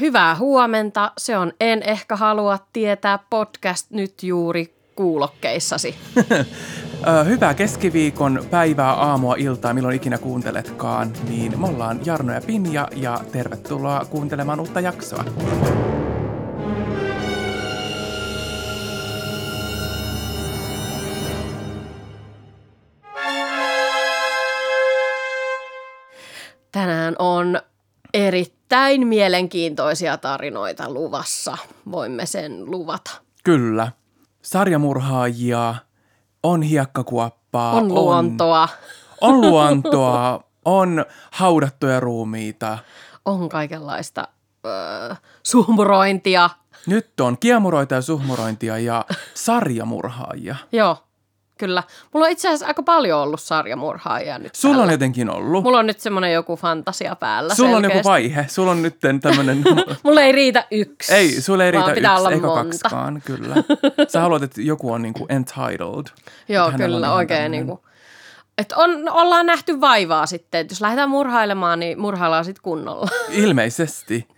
Hyvää huomenta. Se on En ehkä halua tietää podcast nyt juuri kuulokkeissasi. Hyvää keskiviikon päivää, aamua, iltaa, milloin ikinä kuunteletkaan. Niin me ollaan Jarno ja Pinja ja tervetuloa kuuntelemaan uutta jaksoa. Tänään on erittäin mielenkiintoisia tarinoita luvassa. Voimme sen luvata. Kyllä. Sarjamurhaajia, on hiekkakuoppaa. On luontoa, On, on luontoa, on haudattuja ruumiita. on kaikenlaista öö, suhmurointia. Nyt on kiemuroita ja suhmurointia ja sarjamurhaajia. Joo, kyllä. Mulla on itse asiassa aika paljon ollut sarjamurhaajia nyt Sulla täällä. on jotenkin ollut. Mulla on nyt semmoinen joku fantasia päällä Sulla on joku selkeästi. vaihe. Sulla on nyt tämmönen... Mulla ei riitä yksi. Ei, sulle ei riitä pitää yksi olla eikä monta. kaksikaan, kyllä. Sä haluat, että joku on niinku entitled. Joo, kyllä, oikein niin kuin, että on, ollaan nähty vaivaa sitten, että jos lähdetään murhailemaan, niin murhaillaan sitten kunnolla. Ilmeisesti.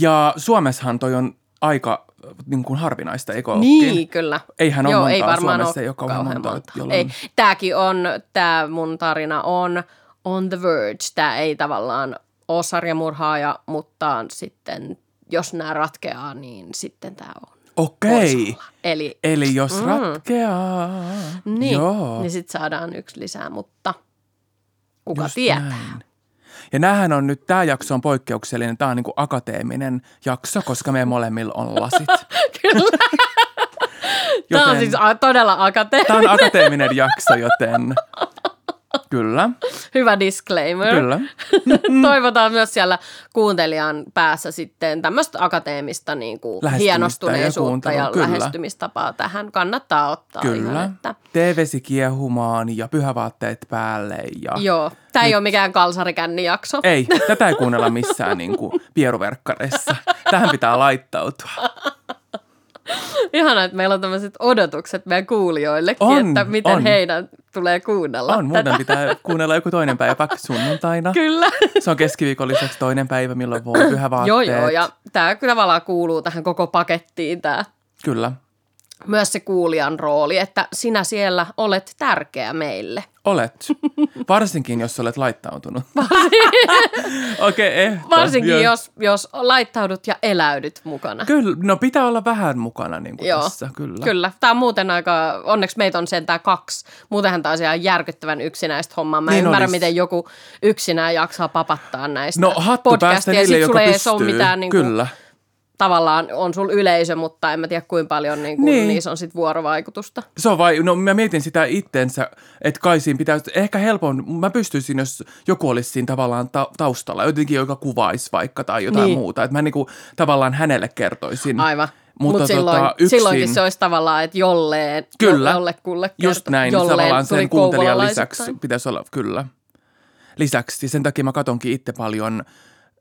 Ja Suomessahan toi on aika niin kuin harvinaista, eikö niin, ookin? kyllä. Eihän ole Joo, ei varmaan Suomessa, ole kauhean montaa, monta. jolla Ei, on- tämäkin on, tämä mun tarina on on the verge. Tämä ei tavallaan ole sarjamurhaaja, mutta sitten jos nämä ratkeaa, niin sitten tämä on. Okei. Eli Eli jos Mm. ratkeaa. niin, Joo. niin sitten saadaan yksi lisää, mutta kuka Just tietää. näin. Ja näähän on nyt, tämä jakso on poikkeuksellinen, tämä on niin kuin akateeminen jakso, koska meidän molemmilla on lasit. Kyllä. Tämä on siis todella akateeminen. Tämä on akateeminen jakso, joten kyllä, Hyvä disclaimer. kyllä. Toivotaan myös siellä kuuntelijan päässä sitten tämmöistä akateemista niin kuin hienostuneisuutta ja ja, kyllä. lähestymistapaa tähän. Kannattaa ottaa ihan, Kyllä. että Tee-vesi kiehumaan ja pyhävaatteet päälle. Ja... Joo, tämä ei ole mikään kalsarikänni jakso. Ei, tätä ei kuunnella missään niin kuin pieruverkkareissa. Tähän pitää laittautua. Ihana, että meillä on tämmöiset odotukset meidän kuulijoillekin, On, että miten on. heidän tulee kuunnella On, tätä. muuten pitää kuunnella joku toinen päivä, sunnuntaina. Kyllä. Se on keskiviikon lisäksi toinen päivä, milloin voi pyhävaatteet. joo, joo, ja tämä kyllä tavallaan kuuluu tähän koko pakettiin tämä Kyllä, myös se kuulijan rooli, että sinä siellä olet tärkeä meille. olet. Varsinkin, jos olet laittautunut. Okei, okay, ehto. Varsinkin, jos, jos laittaudut ja eläydyt mukana. Kyllä, no pitää olla vähän mukana niin kuin Joo, tässä, kyllä. Kyllä. Tämä on muuten aika, onneksi meitä on sentään kaksi. Muutenhan tämä on ihan järkyttävän yksinäistä hommaa. Mä en Niin ymmärrä, olis. miten joku yksinään jaksaa papattaa näistä No hattu päästä podcastia. niille, joka ei pystyy. ole mitään niin kuin, Kyllä. Tavallaan on sul yleisö, mutta en mä tiedä kuinka paljon niin kuin, Niin. niissä on sit vuorovaikutusta. Se on vai, no mä mietin sitä itsensä, että kai siinä pitäisi, ehkä helpon, mä pystyisin, jos joku olisi siinä tavallaan ta- taustalla, jotenkin joka kuvaisi vaikka tai jotain Niin. muuta, että mä niinku tavallaan hänelle kertoisin. Aivan. Mutta Mut silloin, tota, yksin, silloinkin se olisi tavallaan, että jolleen, Kyllä. jollekulle Just kerto- näin, jolleen tavallaan sen kuuntelijan lisäksi pitäisi olla, kyllä. Lisäksi sen takia mä katonkin itse paljon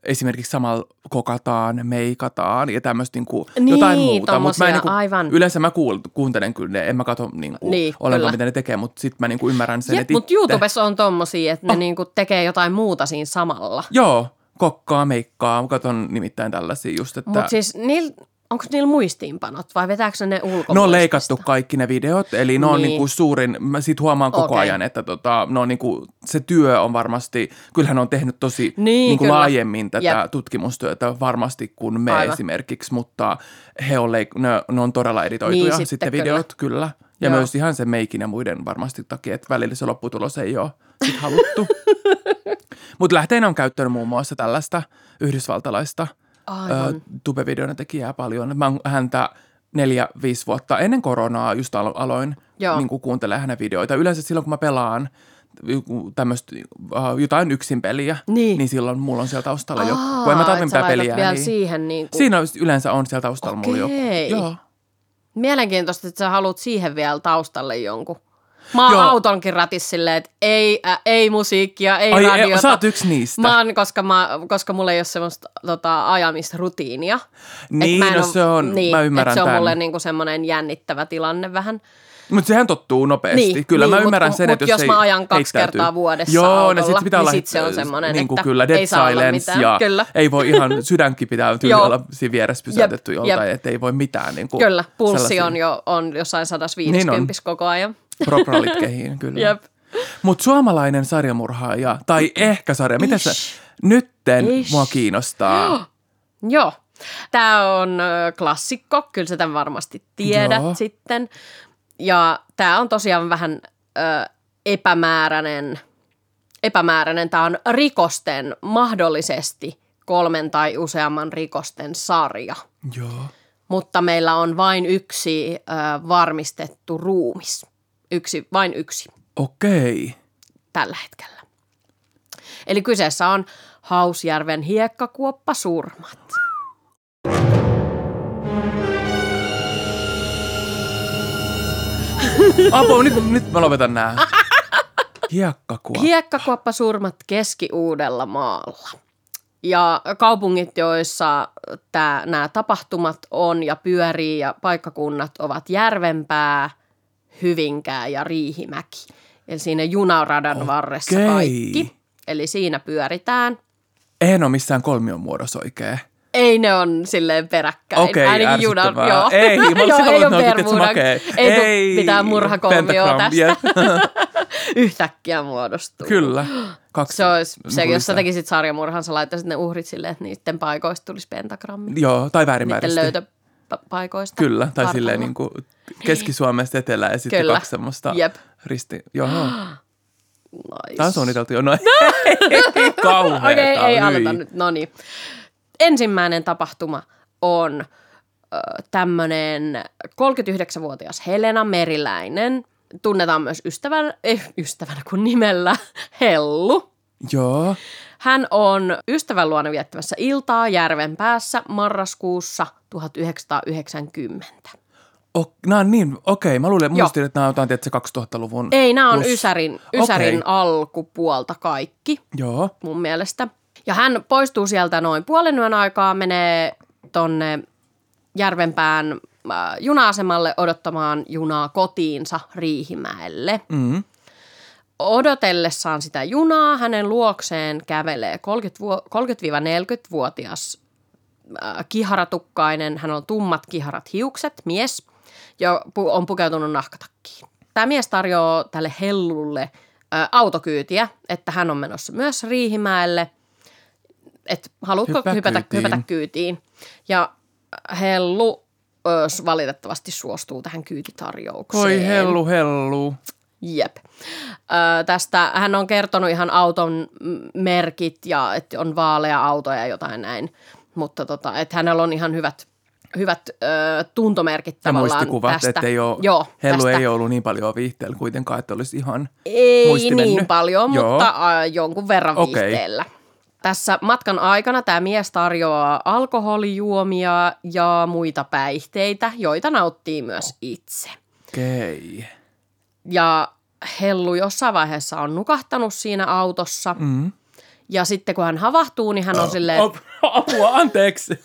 esimerkiksi samalla kokataan, meikataan ja tämmöistä niinku Niin, jotain muuta. Mut mä en tommosia, niinku, aivan. Yleensä mä kuul, kuuntelen kyllä ne, en mä katso niinku Niin, ollenkaan mitä ne tekee, mutta sitten mä niinku ymmärrän sen, Jep, että mutta YouTubessa on tommosia, että ne oh. niinku tekee jotain muuta siinä samalla. Joo, kokkaa, meikkaa. Katon nimittäin tällaisia just, että... Mutta siis niil, onko niillä muistiinpanot vai vetääkö ne ulkomuistista? Ne on leikattu kaikki ne videot, eli ne on Niin. niinku suurin, mä sit huomaan koko Okei. ajan, että tota, ne on niinku, se työ on varmasti, kyllähän on tehnyt tosi Niin, niinku kyllä. laajemmin tätä Jep. tutkimustyötä varmasti kuin me Aivan. esimerkiksi, mutta he on leik- ne, ne on todella editoituja Niin, sitten, sitten videot, kyllä. kyllä. Ja Joo. myös ihan se meikin ja muiden varmasti takia, että välillä se lopputulos ei ole sit haluttu. Mutta lähteenä on käyttänyt muun muassa tällaista yhdysvaltalaista Aivan. ö, tekijää paljon. Mä oon häntä neljä, viisi vuotta ennen koronaa just alo- aloin Joo. niin kuuntelemaan hänen videoita. Yleensä silloin, kun mä pelaan joku tämmöistä uh, jotain yksin peliä, Niin. niin silloin mulla on siellä taustalla joku. Aa, Kun en mä tarvitse mitään peliä, vielä niin siihen niin kuin... siinä yleensä on siellä taustalla mulla joku. Okei. Joo. Mielenkiintoista, että sä haluat siihen vielä taustalle jonkun. Mä oon Joo. autonkin ratissa silleen, että ei, äh, ei musiikkia, ei Ai, radiota. sä oot yksi niistä. Mä oon, koska, mä, koska mulla ei ole semmoista tota, ajamisrutiinia. Niin, mä no oo- se on- niin, mä ymmärrän se on tän. mulle niinku semmoinen jännittävä tilanne vähän. Mutta sehän tottuu nopeasti. Niin, kyllä niin, mä mut ymmärrän kun- sen, mut että jos, jos ei mä ajan kaksi heittäytyy. kertaa vuodessa Joo, autolla, sit pitää niin olla sit se on semmonen, niin kuin että kyllä dead ei saa olla silence mitään. ja Kyllä. ei voi ihan sydänkin pitää tyyli olla siinä vieressä pysäytetty joltain, että ei voi mitään. Niin kuin Kyllä, pulssi sellaisia on jo on jossain 150 Niin koko ajan. Propralit kehiin, kyllä. Jep. Mutta suomalainen sarjamurhaaja, tai ehkä sarja, miten se nytten Ish. mua kiinnostaa? Joo. Tämä on klassikko, kyllä sä tämän varmasti tiedät Joo. sitten. Ja tämä on tosiaan vähän ö, epämääräinen, epämääräinen. Tämä on rikosten, mahdollisesti kolmen tai useamman rikosten sarja. Joo. Mutta meillä on vain yksi ö, varmistettu ruumis. Yksi, vain yksi Okei. tällä hetkellä. Eli kyseessä on Hausjärven hiekkakuoppa surmat. Apo, nyt, nyt mä lopetan nää. Hiekkakuoppa. Hiekkakuoppasurmat Keski-Uudellamaalla. Ja kaupungit, joissa nämä tapahtumat on ja pyörii ja paikkakunnat ovat Järvenpää, Hyvinkää ja Riihimäki. Eli siinä junaradan varressa Okei. kaikki. Eli siinä pyöritään. En ole missään kolmion muodossa oikein. Ei ne on silleen peräkkäin. Okei, Ainakin junan, joo. Ei, mä joo, ei ole Bermudan-. Ei, ei Ei, mitään murhakolmioa tästä. jep. Yhtäkkiä muodostuu. Kyllä. Kaksi Se olisi, se, jos sä tekisit sarjamurhan, sä laittaisit ne uhrit silleen, että niiden paikoista tulisi pentagrammi. Joo, tai Niiden väärinmääräisesti. Löytöpaikoista. Kyllä, tai kartalla. silleen niin kuin Keski-Suomesta etelään ja sitten Kyllä. kaksi semmoista Jep. risti. Joo, Nice. tämä on suunniteltu jo noin. Kauheeta. Okei, okay, ei aloita nyt. No niin. Ensimmäinen tapahtuma on ö, tämmöinen 39-vuotias Helena Meriläinen. Tunnetaan myös ystävänä, eh, ystävänä kuin nimellä Hellu. Joo, Hän on ystävän luona viettävässä iltaa Järvenpäässä marraskuussa 1990. o, nämä on niin, okei, mä luulen, Joo. muistin, että nämä on tietysti 2000-luvun. Ei, nämä on plus. Ysärin, Ysärin Okei. alkupuolta kaikki Joo, mun mielestä. Ja hän poistuu sieltä noin puolen yön aikaa, menee tonne Järvenpään äh, juna-asemalle odottamaan junaa kotiinsa Riihimäelle. mm, Odotellessaan sitä junaa hänen luokseen kävelee 30 vuo- 30-40-vuotias äh, kiharatukkainen, hän on tummat kiharat hiukset, mies, ja pu- on pukeutunut nahkatakkiin. Tämä mies tarjoaa tälle Hellulle äh, autokyytiä, että hän on menossa myös Riihimäelle, että haluatko Hyppää hypätä, kyytiin. hypätä kyytiin. Ja Hellu ö, valitettavasti suostuu tähän kyytitarjoukseen. voi hellu, hellu. Jep. Ö, tästä hän on kertonut ihan auton merkit ja että on vaalea auto ja jotain näin. Mutta tota, että hänellä on ihan hyvät, hyvät ö, tuntomerkit Ja tavallaan muistikuvat, tästä. että ei ole, Joo, hellu tästä. ei ollut niin paljon viihteellä kuitenkaan, että olisi ihan, Ei niin paljon, Joo. mutta äh, jonkun verran Okei. viihteellä. Tässä matkan aikana tämä mies tarjoaa alkoholijuomia ja muita päihteitä, joita nauttii myös itse. okei. Ja Hellu jossain vaiheessa on nukahtanut siinä autossa. Mm. Ja sitten kun hän havahtuu, niin hän on silleen, Ap- Apua, anteeksi.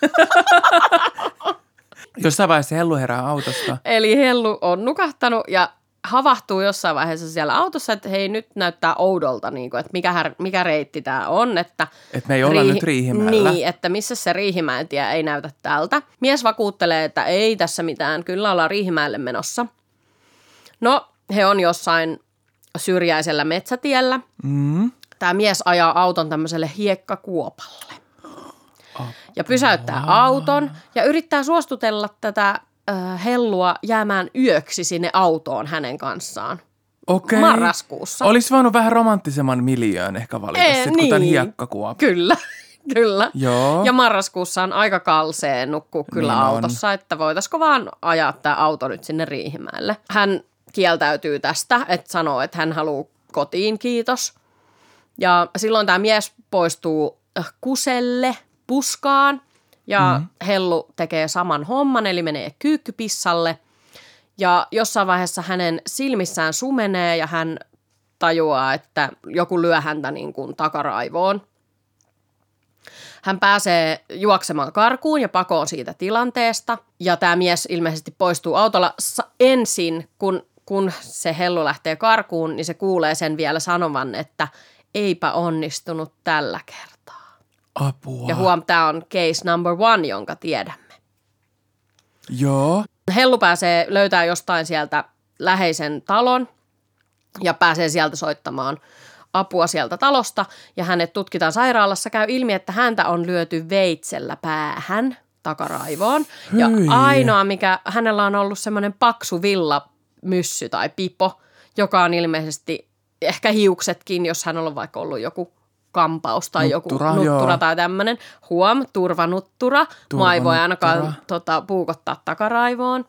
Jossain vaiheessa hellu herää autosta. eli Hellu on nukahtanut ja havahtuu jossain vaiheessa siellä autossa, että hei nyt näyttää oudolta, niin kuin, että mikä, här, mikä reitti tämä on. Että Että me ei olla nyt Riihimäellä. Niin, että missä se Riihimäentie ei näytä tältä. Mies vakuuttelee, että ei tässä mitään, kyllä ollaan Riihimäelle menossa. No, he on jossain syrjäisellä metsätiellä. Mm. Tämä mies ajaa auton tämmöiselle hiekkakuopalle. Ja pysäyttää auton ja yrittää suostutella tätä äh, hellua jäämään yöksi sinne autoon hänen kanssaan. Okei. Marraskuussa. Olisi voinut vähän romanttisemman miljöön ehkä valita Ei, sit, kun tämän niin. hiekkakuopan. Kyllä, kyllä. Joo. Ja marraskuussa on aika kalsee nukkua kyllä Niin on. autossa, että voitaisiko vaan ajaa tämä auto nyt sinne Riihimäelle. Hän kieltäytyy tästä, että sanoo, että hän haluaa kotiin, kiitos. Ja silloin tämä mies poistuu äh, kuselle, puskaan ja mm. Hellu tekee saman homman, eli menee kyykkypissalle. Ja jossain vaiheessa hänen silmissään sumenee ja hän tajuaa, että joku lyö häntä niin kuin takaraivoon. Hän pääsee juoksemaan karkuun ja pakoon siitä tilanteesta. Ja tämä mies ilmeisesti poistuu autolla ensin, kun, kun se hellu lähtee karkuun, niin se kuulee sen vielä sanovan, että eipä onnistunut tällä kertaa. Apua. Ja huom, tämä on case number one, jonka tiedämme. Joo. Hellu pääsee löytää jostain sieltä läheisen talon ja pääsee sieltä soittamaan apua sieltä talosta ja hänet tutkitaan sairaalassa. Käy ilmi, että häntä on lyöty veitsellä päähän takaraivoon. Ja Hyi. ainoa, mikä hänellä on ollut semmoinen paksu villa myssy tai pipo, joka on ilmeisesti ehkä hiuksetkin, jos hän on vaikka ollut joku kampaus tai Nuttura, joku nuttura joo. tai tämmöinen. Huom, turvanuttura. Mua ei voi ainakaan Turvanuttura. tota, puukottaa takaraivoon.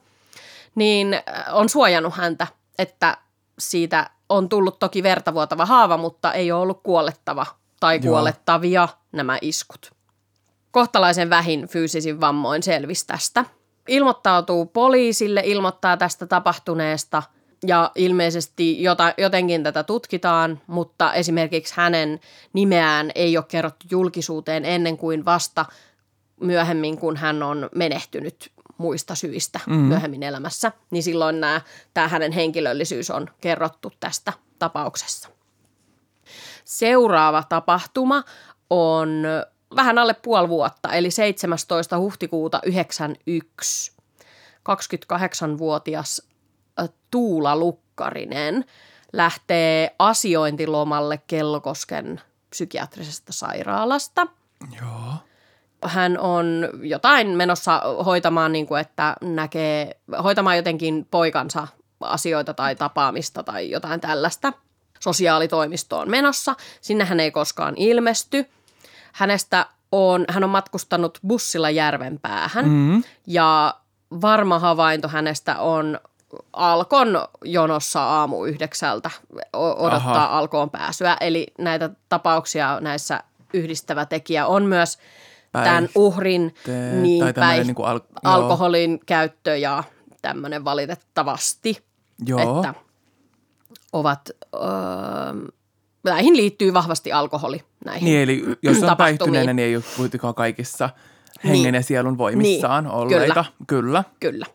Niin äh, on suojannut häntä, että siitä on tullut toki vertavuotava haava, mutta ei ole ollut kuolettava tai Joo. kuolettavia nämä iskut. Kohtalaisen vähin fyysisin vammoin selvisi tästä. Ilmoittautuu poliisille, ilmoittaa tästä tapahtuneesta ja ilmeisesti jota, jotenkin tätä tutkitaan, mutta esimerkiksi hänen nimeään ei ole kerrottu julkisuuteen ennen kuin vasta myöhemmin, kun hän on menehtynyt muista syistä mm. myöhemmin elämässä, niin silloin nämä, tämä hänen henkilöllisyys on kerrottu tästä tapauksessa. Seuraava tapahtuma on vähän alle puoli vuotta, eli 17. huhtikuuta 1991. 28-vuotias ö, Tuula Lukkarinen lähtee asiointilomalle Kellokosken psykiatrisesta sairaalasta – Joo. hän on jotain menossa hoitamaan, niin kuin, että näkee, hoitamaan jotenkin poikansa asioita tai tapaamista tai jotain tällaista. Sosiaalitoimistoon menossa. Sinne hän ei koskaan ilmesty. Hänestä on, hän on matkustanut bussilla Järvenpäähän Mm. ja varma havainto hänestä on Alkon jonossa aamu yhdeksältä odottaa Aha. Alkoon pääsyä. Eli näitä tapauksia näissä yhdistävä tekijä on myös Päihteet tämän uhrin niin päih- niinku al- joo. alkoholin käyttö ja tämmöinen valitettavasti, Joo. että ovat, öö, näihin liittyy vahvasti alkoholi näihin Niin, eli jos on päihtyneenä, niin ei ole kuitenkaan kaikissa hengen Niin. ja sielun voimissaan Niin, olleita. Kyllä. Kyllä.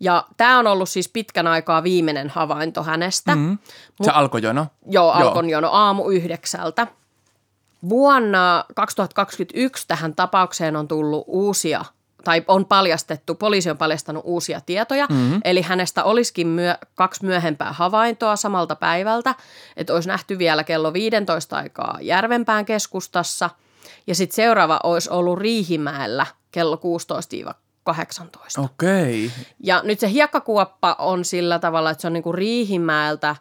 Ja tämä on ollut siis pitkän aikaa viimeinen havainto hänestä. Mm. Mm. Se alkojono. Joo, Alkon jono aamu yhdeksältä. Vuonna 2021 tähän tapaukseen on tullut uusia, tai on paljastettu, poliisi on paljastanut uusia tietoja. Mm-hmm. Eli hänestä olisikin myö, kaksi myöhempää havaintoa samalta päivältä, että olisi nähty vielä kello 15 aikaa Järvenpään keskustassa. Ja sitten seuraava olisi ollut Riihimäellä kello 16-18. Okei. Ja nyt se hiekkakuoppa on sillä tavalla, että se on niinku Riihimäeltä,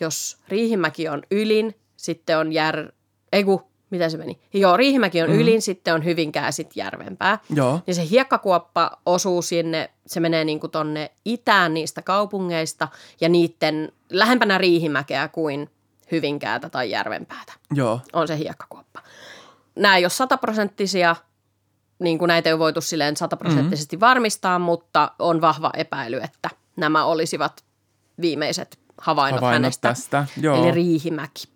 jos Riihimäki on ylin, sitten on jär... Ei kun, mitä se meni? Joo, Riihimäki on mm. ylin, sitten on Hyvinkää, sitten Järvenpää. Joo. Ja se hiekkakuoppa osuu sinne, se menee niinku tonne itään niistä kaupungeista ja niiden lähempänä Riihimäkeä kuin Hyvinkäätä tai Järvenpäätä Joo. on se hiekkakuoppa. Nämä ei ole sataprosenttisia, niin kuin näitä ei ole voitu silleen sataprosenttisesti mm-hmm. varmistaa, mutta on vahva epäily, että nämä olisivat viimeiset havainnot, Havainnot hänestä. tästä. Joo. Eli Riihimäki.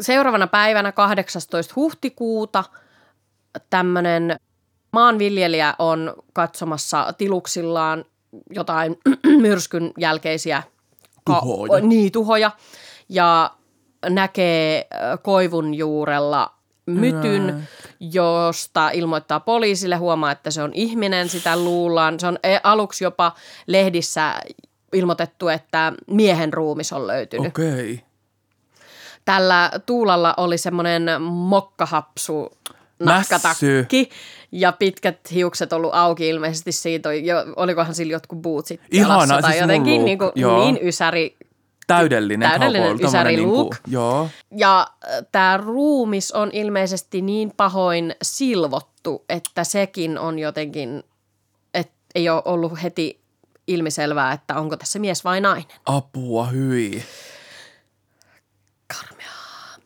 Seuraavana päivänä 18. huhtikuuta tämmöinen maanviljelijä on katsomassa tiluksillaan jotain myrskyn jälkeisiä ka- Tuhoja. Niin, tuhoja. Ja näkee koivun juurella mytyn. Josta ilmoittaa poliisille, huomaa, että se on ihminen, sitä luullaan. Se on e- aluksi jopa lehdissä ilmoitettu, että miehen ruumis on löytynyt. Okei. Tällä Tuulalla oli semmoinen mokkahapsu nahkatakki ja pitkät hiukset ollut auki ilmeisesti siitä, jo, olikohan sillä jotkut bootsit Ihana, jalassa tai siis jotenkin niin, kuin, joo. niin ysäri. Täydellinen, Täydellinen cowboy, ysäri look. Niinku, joo. Ja tämä ruumis on ilmeisesti niin pahoin silvottu, että sekin on jotenkin, että ei ole ollut heti ilmiselvää, että onko tässä mies vai nainen. Apua, hyi. Karmeaa.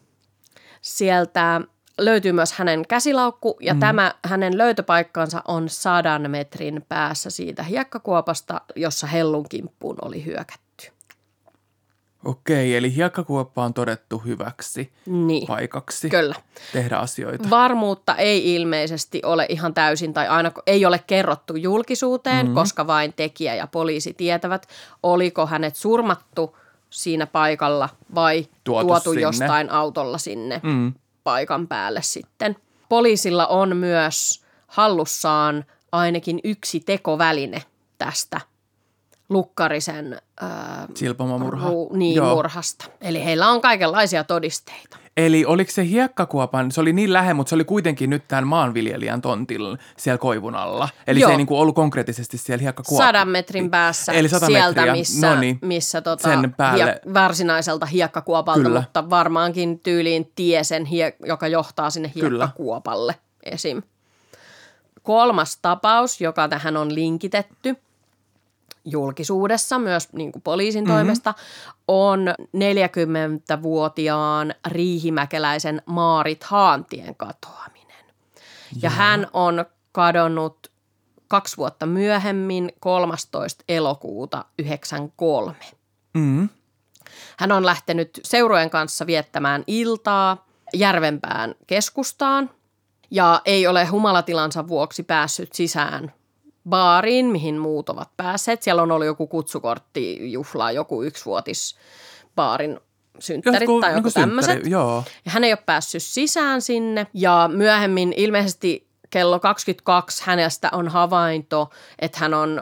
Sieltä löytyy myös hänen käsilaukku ja mm. tämä hänen löytöpaikkansa on sadan metrin päässä siitä hiekkakuopasta, jossa hellun kimppuun oli hyökätty. Okei, eli hiekkakuoppa on todettu hyväksi Niin. paikaksi Kyllä. tehdä asioita. Varmuutta ei ilmeisesti ole ihan täysin tai aina ei ole kerrottu julkisuuteen, mm. koska vain tekijä ja poliisi tietävät, oliko hänet surmattu siinä paikalla vai Tuotu tuotu, sinne. jostain autolla sinne Mm. paikan päälle sitten. Poliisilla on myös hallussaan ainakin yksi tekoväline tästä Lukkarisen ää, Silpomamurha. ru- niin, Joo. murhasta. Eli heillä on kaikenlaisia todisteita. Eli oliko se hiekkakuopan, se oli niin lähellä, mutta se oli kuitenkin nyt tämän maanviljelijän tontilla siellä koivun alla. Eli Joo. se ei niinku ollut konkreettisesti siellä hiekkakuopassa. Sadan metrin päässä Eli sata sieltä, metriä, missä, noniin. missä tota, Sen päälle. hiek- varsinaiselta hiekkakuopalta, Kyllä. mutta varmaankin tyyliin tie sen, hie- joka johtaa sinne Kyllä. hiekkakuopalle esim. Kolmas tapaus, joka tähän on linkitetty julkisuudessa myös niin kuin poliisin mm-hmm. toimesta, on 40-vuotiaan riihimäkeläisen Maarit Haantien katoaminen. Ja hän on kadonnut kaksi vuotta myöhemmin, 13. elokuuta 93. Mm. Hän on lähtenyt seurojen kanssa viettämään iltaa Järvenpään keskustaan ja ei ole humalatilansa vuoksi päässyt sisään baariin, mihin muut ovat päässeet. Siellä on ollut joku kutsukorttijuhla, joku yksivuotis baarin synttärit tai joku niinku tämmöiset. Ja hän ei ole päässyt sisään sinne ja myöhemmin ilmeisesti kello 22 hänestä on havainto, että hän on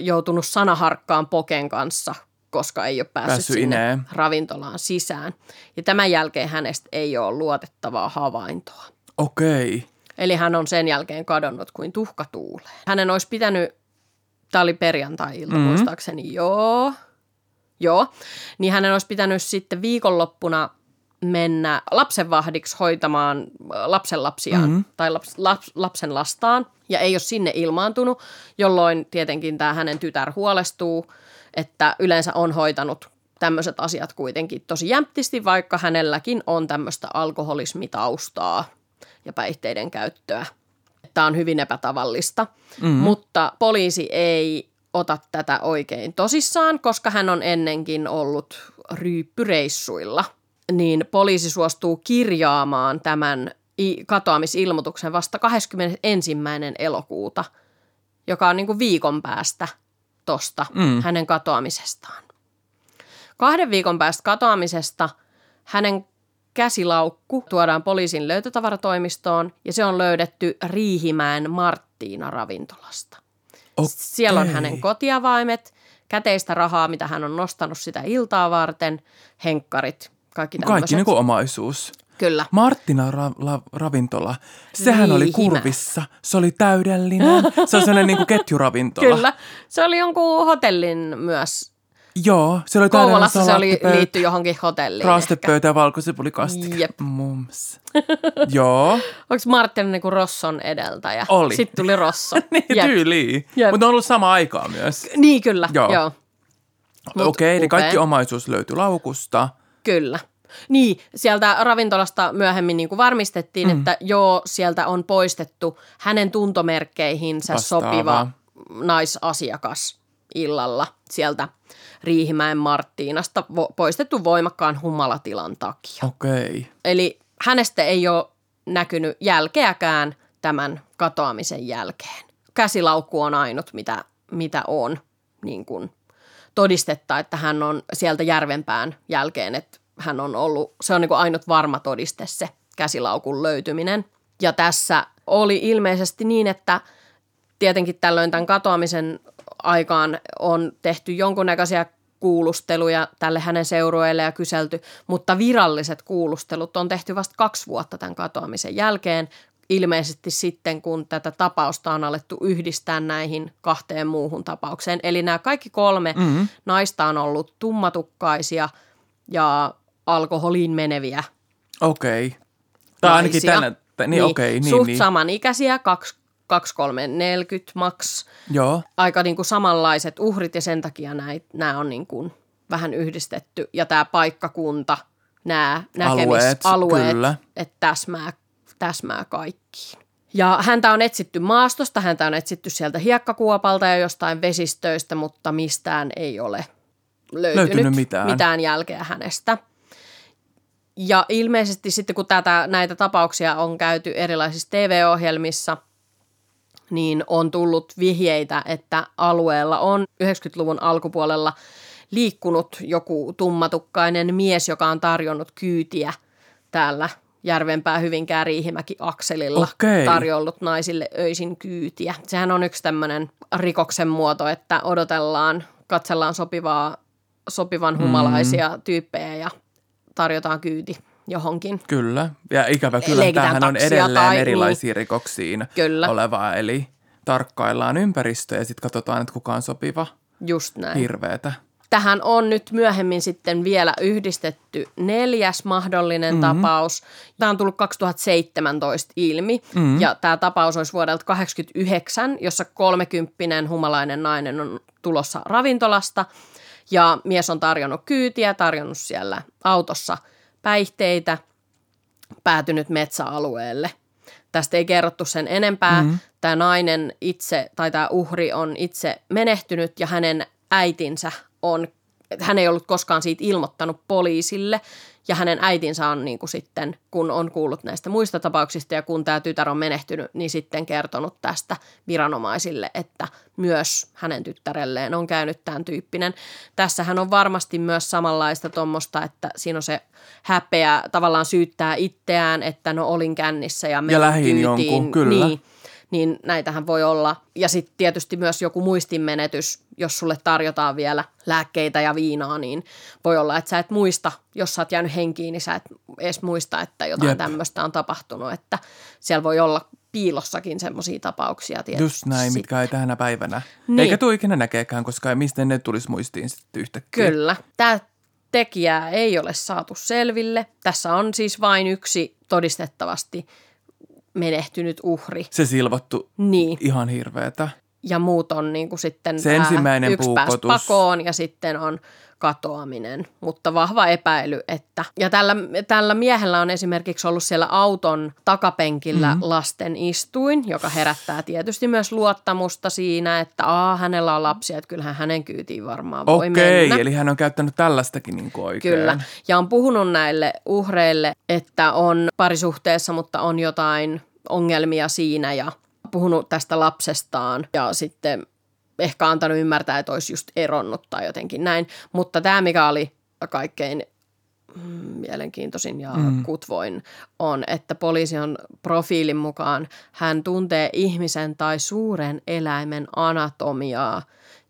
joutunut sanaharkkaan poken kanssa, koska ei ole päässyt, Päässyt sinne ineen. ravintolaan sisään. Ja tämän jälkeen hänestä ei ole luotettavaa havaintoa. Okei. Eli hän on sen jälkeen kadonnut kuin tuhka tuuleen. Hänen olisi pitänyt, tämä oli perjantai-ilta Mhm. mm-hmm. muistaakseni, joo, joo, niin hänen olisi pitänyt sitten viikonloppuna mennä lapsenvahdiksi hoitamaan äh, lapsenlapsiaan Mhm. mm-hmm. tai laps, laps, lapsen lastaan ja ei ole sinne ilmaantunut, jolloin tietenkin tämä hänen tytär huolestuu, että yleensä on hoitanut tämmöiset asiat kuitenkin tosi jämptisti, vaikka hänelläkin on tämmöistä alkoholismitaustaa ja päihteiden käyttöä. Tämä on hyvin epätavallista, mm. mutta poliisi ei ota tätä oikein tosissaan, koska hän on ennenkin ollut ryyppyreissuilla. Niin poliisi suostuu kirjaamaan tämän katoamisilmoituksen vasta 21. elokuuta, joka on niin kuin viikon päästä tosta mm. hänen katoamisestaan. Kahden viikon päästä katoamisesta hänen käsilaukku tuodaan poliisin löytötavaratoimistoon ja se on löydetty Riihimäen Marttiina ravintolasta. Okei. Siellä on hänen kotiavaimet, käteistä rahaa, mitä hän on nostanut sitä iltaa varten, henkkarit, kaikki tämmöiset. Kaikki niinku omaisuus. Kyllä. Marttina ra- la- ravintola, sehän oli Riihimä. kurvissa. Se oli täydellinen. Se on sellainen niinku ketjuravintola. Kyllä. Se oli jonkun hotellin myös. Joo, se oli Kouvolassa se oli liitty johonkin hotelliin. Raastepöytä ja valkosipulikastike. Jep. Mums. Joo, Onko Martin niinku Rosson edeltäjä? Oli. Sitten tuli Rosso. niin Jep. tyyliin. Mutta on ollut sama aikaa myös. Niin kyllä, Joo. joo. Okei, eli upea. kaikki omaisuus löytyi laukusta. Kyllä. Niin, sieltä ravintolasta myöhemmin niin kuin varmistettiin, mm. että joo, sieltä on poistettu hänen tuntomerkkeihinsä Vastaavaa. sopiva naisasiakas illalla sieltä Riihimäen Marttiinasta vo- poistettu voimakkaan humalatilan takia. Okei. Eli hänestä ei ole näkynyt jälkeäkään tämän katoamisen jälkeen. Käsilaukku on ainut, mitä, mitä on niin kuin todistetta, että hän on sieltä Järvenpään jälkeen, että hän on ollut, se on niin kuin ainut varma todiste se käsilaukun löytyminen. Ja tässä oli ilmeisesti niin, että tietenkin tällöin tämän katoamisen aikaan on tehty jonkunnäköisiä kuulusteluja tälle hänen seurueelle ja kyselty, mutta viralliset kuulustelut on tehty vasta kaksi vuotta tämän katoamisen jälkeen, ilmeisesti sitten, kun tätä tapausta on alettu yhdistää näihin kahteen muuhun tapaukseen. Eli nämä kaikki kolme mm-hmm. naista on ollut tummatukkaisia ja alkoholiin meneviä Okei. Tai ainakin tänne. Niin, niin okei, niin, Suht niin. samanikäisiä, 2, 2 3, 40 maks. Joo. Aika niin kuin samanlaiset uhrit ja sen takia nämä on niin kuin vähän yhdistetty. Ja tämä paikkakunta, nämä Alueet, näkemisalueet, kyllä. että täsmää täsmää kaikkiin. Ja häntä on etsitty maastosta, häntä on etsitty sieltä hiekkakuopalta ja jostain vesistöistä, mutta mistään ei ole löytynyt, Löytynyt mitään. mitään jälkeä hänestä. Ja ilmeisesti sitten kun tätä, näitä tapauksia on käyty erilaisissa TV-ohjelmissa, niin on tullut vihjeitä, että alueella on 90-luvun alkupuolella liikkunut joku tummatukkainen mies, joka on tarjonnut kyytiä täällä Järvenpää Hyvinkää Riihimäki akselilla Okei. tarjollut naisille öisin kyytiä. Sehän on yksi tämmöinen rikoksen muoto, että odotellaan, katsellaan sopivaa, sopivan humalaisia mm. tyyppejä ja tarjotaan kyyti johonkin. Kyllä. Ja ikävä kyllä, tämähän on edelleen tai- erilaisiin rikoksiin Kyllä. olevaa. Eli tarkkaillaan ympäristöä ja sitten katsotaan, että kuka on sopiva Just näin. hirveetä. Tähän on nyt myöhemmin sitten vielä yhdistetty neljäs mahdollinen mm-hmm. tapaus. Tämä on tullut 2017 ilmi mm-hmm. ja tämä tapaus olisi vuodelta 1989, jossa kolmekymppinen humalainen nainen on tulossa ravintolasta ja mies on tarjonnut kyytiä, tarjonnut siellä autossa päihteitä, päätynyt metsäalueelle. Tästä ei kerrottu sen enempää. Mm-hmm. Tämä nainen itse, tai tämä uhri on itse menehtynyt ja hänen äitinsä on, hän ei ollut koskaan siitä ilmoittanut poliisille. Ja hänen äitinsä on niin kuin sitten, kun on kuullut näistä muista tapauksista ja kun tämä tytär on menehtynyt, niin sitten kertonut tästä viranomaisille, että myös hänen tyttärelleen on käynyt tämän tyyppinen. Tässähän on varmasti myös samanlaista tuommoista, että siinä on se häpeä tavallaan syyttää itseään, että no olin kännissä ja menin lähdin kyytiin. jonkun, kyllä. Niin, niin näitähän voi olla. Ja sitten tietysti myös joku muistinmenetys, jos sulle tarjotaan vielä lääkkeitä ja viinaa, niin voi olla, että sä et muista, jos sä oot jäänyt henkiin, niin sä et edes muista, että jotain Jep. tämmöistä on tapahtunut. Että siellä voi olla piilossakin semmoisia tapauksia tietysti. Just näin, mitkä ei tänä päivänä. Niin. Eikä tule ikinä näkeekään, koska mistä ne tulisi muistiin sitten yhtäkkiä. Kyllä. Tämä tekijää ei ole saatu selville. Tässä on siis vain yksi todistettavasti menehtynyt uhri. Se silvottu Niin. ihan hirveetä. Ja muut on niin kuin sitten Se ensimmäinen yksi pääsi puukotus. pakoon ja sitten on katoaminen, mutta vahva epäily, että... Ja tällä, tällä miehellä on esimerkiksi ollut siellä auton takapenkillä Mhm. mm-hmm. lasten istuin, joka herättää tietysti myös luottamusta siinä, että aa, hänellä on lapsia, että kyllähän hänen kyytiin varmaan voi Okei, mennä. eli hän on käyttänyt tällaistakin niin kuin oikein. Kyllä. Ja on puhunut näille uhreille, että on parisuhteessa, mutta on jotain ongelmia siinä ja puhunut tästä lapsestaan ja sitten ehkä antanut ymmärtää, että olisi just eronnut tai jotenkin näin. Mutta tämä, mikä oli kaikkein mm, mielenkiintoisin ja mm. kutvoin, on, että poliisi on profiilin mukaan, hän tuntee ihmisen tai suuren eläimen anatomiaa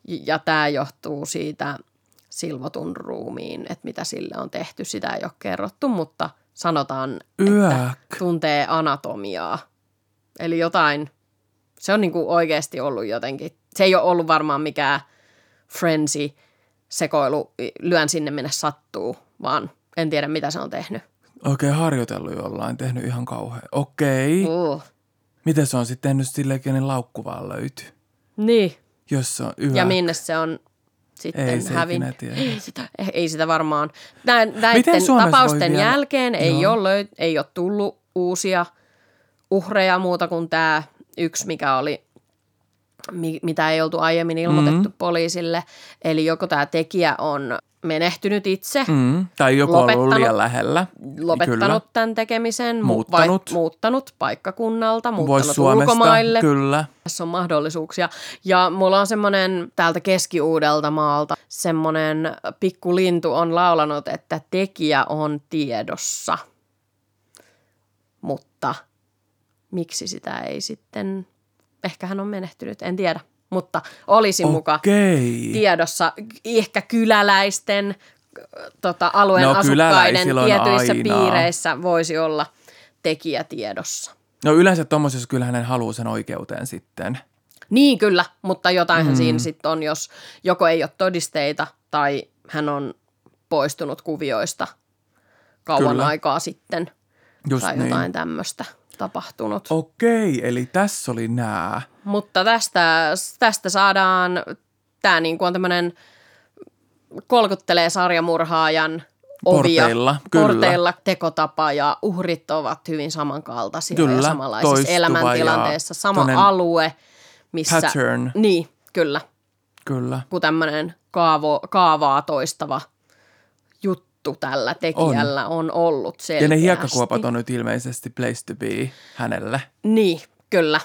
ja tämä johtuu siitä silvotun ruumiin, että mitä sille on tehty, sitä ei ole kerrottu, mutta sanotaan, että Yäk. tuntee anatomiaa. Eli jotain, se on niinku oikeasti ollut jotenkin, se ei ole ollut varmaan mikään frenzy sekoilu, lyön sinne minne sattuu, vaan en tiedä mitä se on tehnyt. Oikein harjoitellut jollain, tehnyt ihan kauhean. Okei. Uh. Miten se on sitten tehnyt silleen, kenen laukku vaan löytyy? Niin, Jos se on yhä. ja minne se on sitten Ei se hävinnyt. Ei sitä, ei sitä varmaan. Nä, näiden tapausten vielä- jälkeen ei ole, löy- ei ole tullut uusia uhreja muuta kuin tämä yksi, mikä oli, mi- mitä ei oltu aiemmin ilmoitettu Mhm. mm-hmm. poliisille. Eli joko tämä tekijä on menehtynyt itse, Mm, tai joku on ollut liian lähellä. lopettanut Kyllä. tämän tekemisen, mu- Muuttanut. Vai, muuttanut paikkakunnalta, muuttanut Suomesta, ulkomaille. kyllä. Tässä on mahdollisuuksia. Ja mulla on semmoinen täältä Keski-Uudelta maalta, semmoinen pikkulintu on laulanut, että tekijä on tiedossa. Mutta miksi sitä ei sitten, ehkä hän on menehtynyt, en tiedä. Mutta olisi muka Okei. tiedossa ehkä kyläläisten tota, alueen No, asukkaiden tietyissä aina. piireissä voisi olla tekijä tiedossa. No yleensä tuommoisessa kyllä hänen haluaa sen oikeuteen sitten. Niin kyllä, mutta jotainhan mm. siinä sitten on, jos joko ei ole todisteita tai hän on poistunut kuvioista kauan Kyllä. aikaa sitten Just tai niin. jotain tämmöistä tapahtunut. Okei, eli tässä oli nää. Mutta tästä, tästä saadaan, tämä niin kuin on tämmöinen kolkuttelee sarjamurhaajan ovia. Porteilla, kyllä. Porteilla tekotapa ja uhrit ovat hyvin samankaltaisia Kyllä, ja samanlaisissa elämäntilanteessa. Sama alue, missä... Pattern, Niin, kyllä. kyllä. Kun tämmöinen kaavo, kaavaa toistava juttu tällä tekijällä on, on ollut selkeästi. Ja ne hiekkakuopat on nyt ilmeisesti place to be hänelle. Niin, kyllä.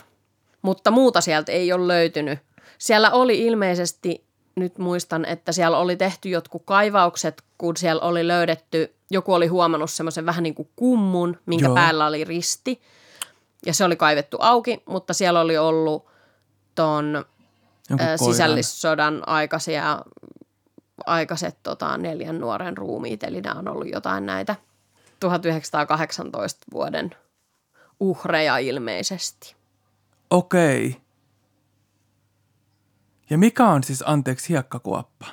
Mutta muuta sieltä ei ole löytynyt. Siellä oli ilmeisesti, nyt muistan, että siellä oli tehty jotkut kaivaukset, kun siellä oli löydetty, joku oli huomannut semmoisen vähän niin kuin kummun, minkä Joo. päällä oli risti. Ja se oli kaivettu auki, mutta siellä oli ollut ton sisällissodan aikaisia, aikaiset tota, neljän nuoren ruumiit, eli nämä on ollut jotain näitä 1918 vuoden uhreja ilmeisesti. Okei. Ja mikä on siis, anteeksi, hiekkakuoppa?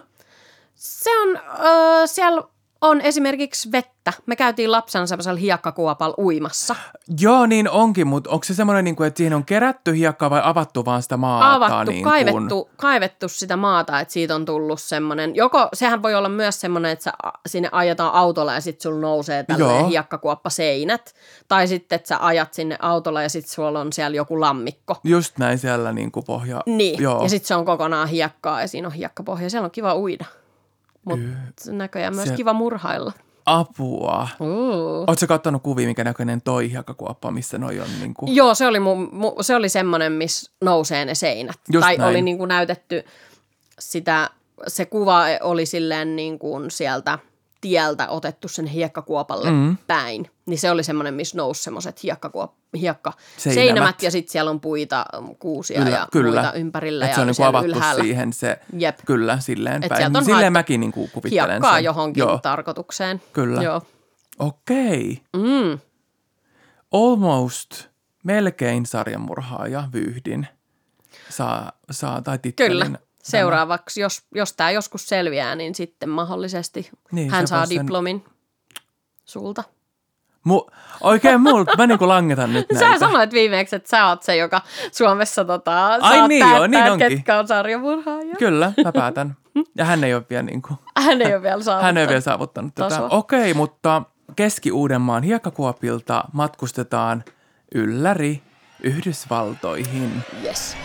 Se on, öö, siellä on esimerkiksi vettä. Me käytiin lapsena semmoisella hiekkakuopalla uimassa. Joo, niin onkin, mutta onko se semmoinen, niin kuin, että siihen on kerätty hiekkaa vai avattu vaan sitä maata? Avattu, niin kaivettu, kaivettu sitä maata, että siitä on tullut semmoinen, joko sehän voi olla myös semmoinen, että sä, sinne ajetaan autolla ja sitten sulla nousee tällainen Joo. hiekkakuoppa seinät. Tai sitten, että sä ajat sinne autolla ja sitten sulla on siellä joku lammikko. Just näin siellä niin kuin pohja. Niin, Joo. ja sitten se on kokonaan hiekkaa ja siinä on hiekkapohja. Siellä on kiva uida. Mutta näköjään myös Se- kiva murhailla. Apua. Uh. Oletko kattonut kuvia, minkä näköinen toi hiekkakuoppa, missä noi on niin kuin... Joo, se oli, mu, mu, se oli semmoinen, missä nousee ne seinät. Just tai näin. oli niin kuin näytetty sitä, se kuva oli silleen niin kuin sieltä tieltä otettu sen hiekkakuopalle mm. päin. Niin se oli semmoinen, missä nousi semmoiset hiekkakuop, hiekka Seinämät. seinämät ja sitten siellä on puita, kuusia Kyllä, ja kyllä. muita ympärillä Et ja se on niin avattu ylhäällä. siihen se, Jep. kyllä, silleen Et päin. on Silleen mäkin niin kuin kuvittelen Hiekkaa sen. johonkin Joo, tarkoitukseen. Kyllä. Joo. okei. Mm. Almost, melkein sarjamurhaaja vyyhdin saa, saa tai tittelin. Kyllä. Tämä. Seuraavaksi, jos, jos tämä joskus selviää, niin sitten mahdollisesti Niin, hän saa sen- diplomin sulta. Mu, oikein multa, mä niinku langetan nyt näitä. Sä sanoit viimeksi, että sä oot se, joka Suomessa tota, Ai niin joo, niin onkin. ketkä on sarjamurhaajia. Kyllä, mä päätän. Ja hän ei ole vielä niin kuin, Hän ei ole vielä saavuttanut. hän ei ole vielä saavuttanut tätä. Okei, mutta Keski-Uudenmaan hiekkakuopilta matkustetaan ylläri Yhdysvaltoihin. Yes.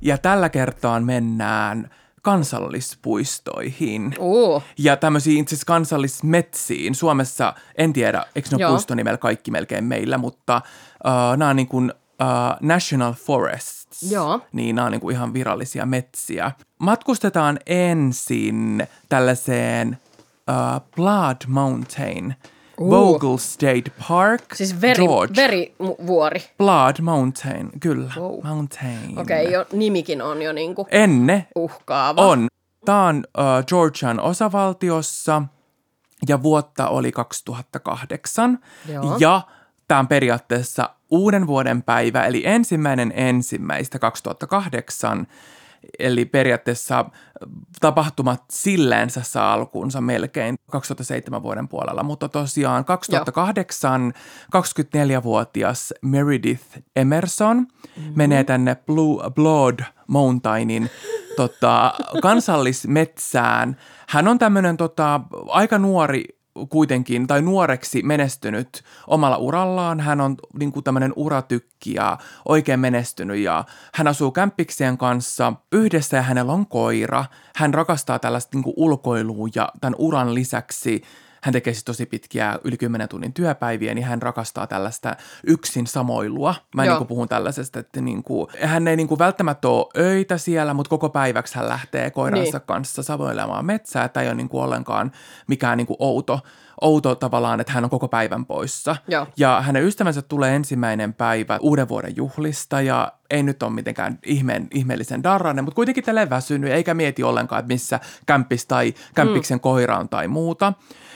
Ja tällä kertaa mennään kansallispuistoihin. Uh, Ja tämmöisiin itse asiassa kansallismetsiin. Suomessa, en tiedä, eikö ne ole puistonimellä kaikki melkein meillä, mutta uh, nämä on niin kuin uh, National Forests. Joo. Niin nämä on niin kuin ihan virallisia metsiä. Matkustetaan ensin tällaiseen uh, Blood Mountain, Uh. Vogel State Park, siis veri, George. verivuori. Blood Mountain, kyllä, Wow. Mountain. Okei, okay, jo, nimikin on jo niinku Enne uhkaava. on. Tämä on uh, Georgian osavaltiossa ja vuotta oli 2008. Joo. Ja tämä on periaatteessa uuden vuoden päivä, eli ensimmäinen ensimmäistä 2008. Eli periaatteessa tapahtumat silleensä saa alkuunsa melkein 2007 vuoden puolella, mutta tosiaan 2008 24-vuotias Meredith Emerson mm-hmm. menee tänne Blue, Blood Mountainin tota, kansallismetsään. Hän on tämmöinen tota, aika nuori kuitenkin, tai nuoreksi menestynyt omalla urallaan. Hän on niin kuin tämmöinen uratykki ja oikein menestynyt ja hän asuu kämppiksien kanssa yhdessä ja hänellä on koira. Hän rakastaa tällaista niin kuin ulkoilua ja tämän uran lisäksi hän tekee siis tosi pitkiä yli 10 tunnin työpäiviä, niin hän rakastaa tällaista yksin samoilua. Mä Joo. niin kuin puhun tällaisesta, että niin kuin, hän ei niin kuin välttämättä ole öitä siellä, mutta koko päiväksi hän lähtee koiransa Niin. kanssa savoilemaan metsää. Tämä ei ole niin kuin ollenkaan mikään niin kuin outo, outo tavallaan, että hän on koko päivän poissa. Joo. Ja hänen ystävänsä tulee ensimmäinen päivä uuden vuoden juhlista ja ei nyt ole mitenkään ihmeen, ihmeellisen darrainen, mutta kuitenkin tälleen väsynyt eikä mieti ollenkaan, että missä kämppis tai kämppiksen mm. koira on tai muuta.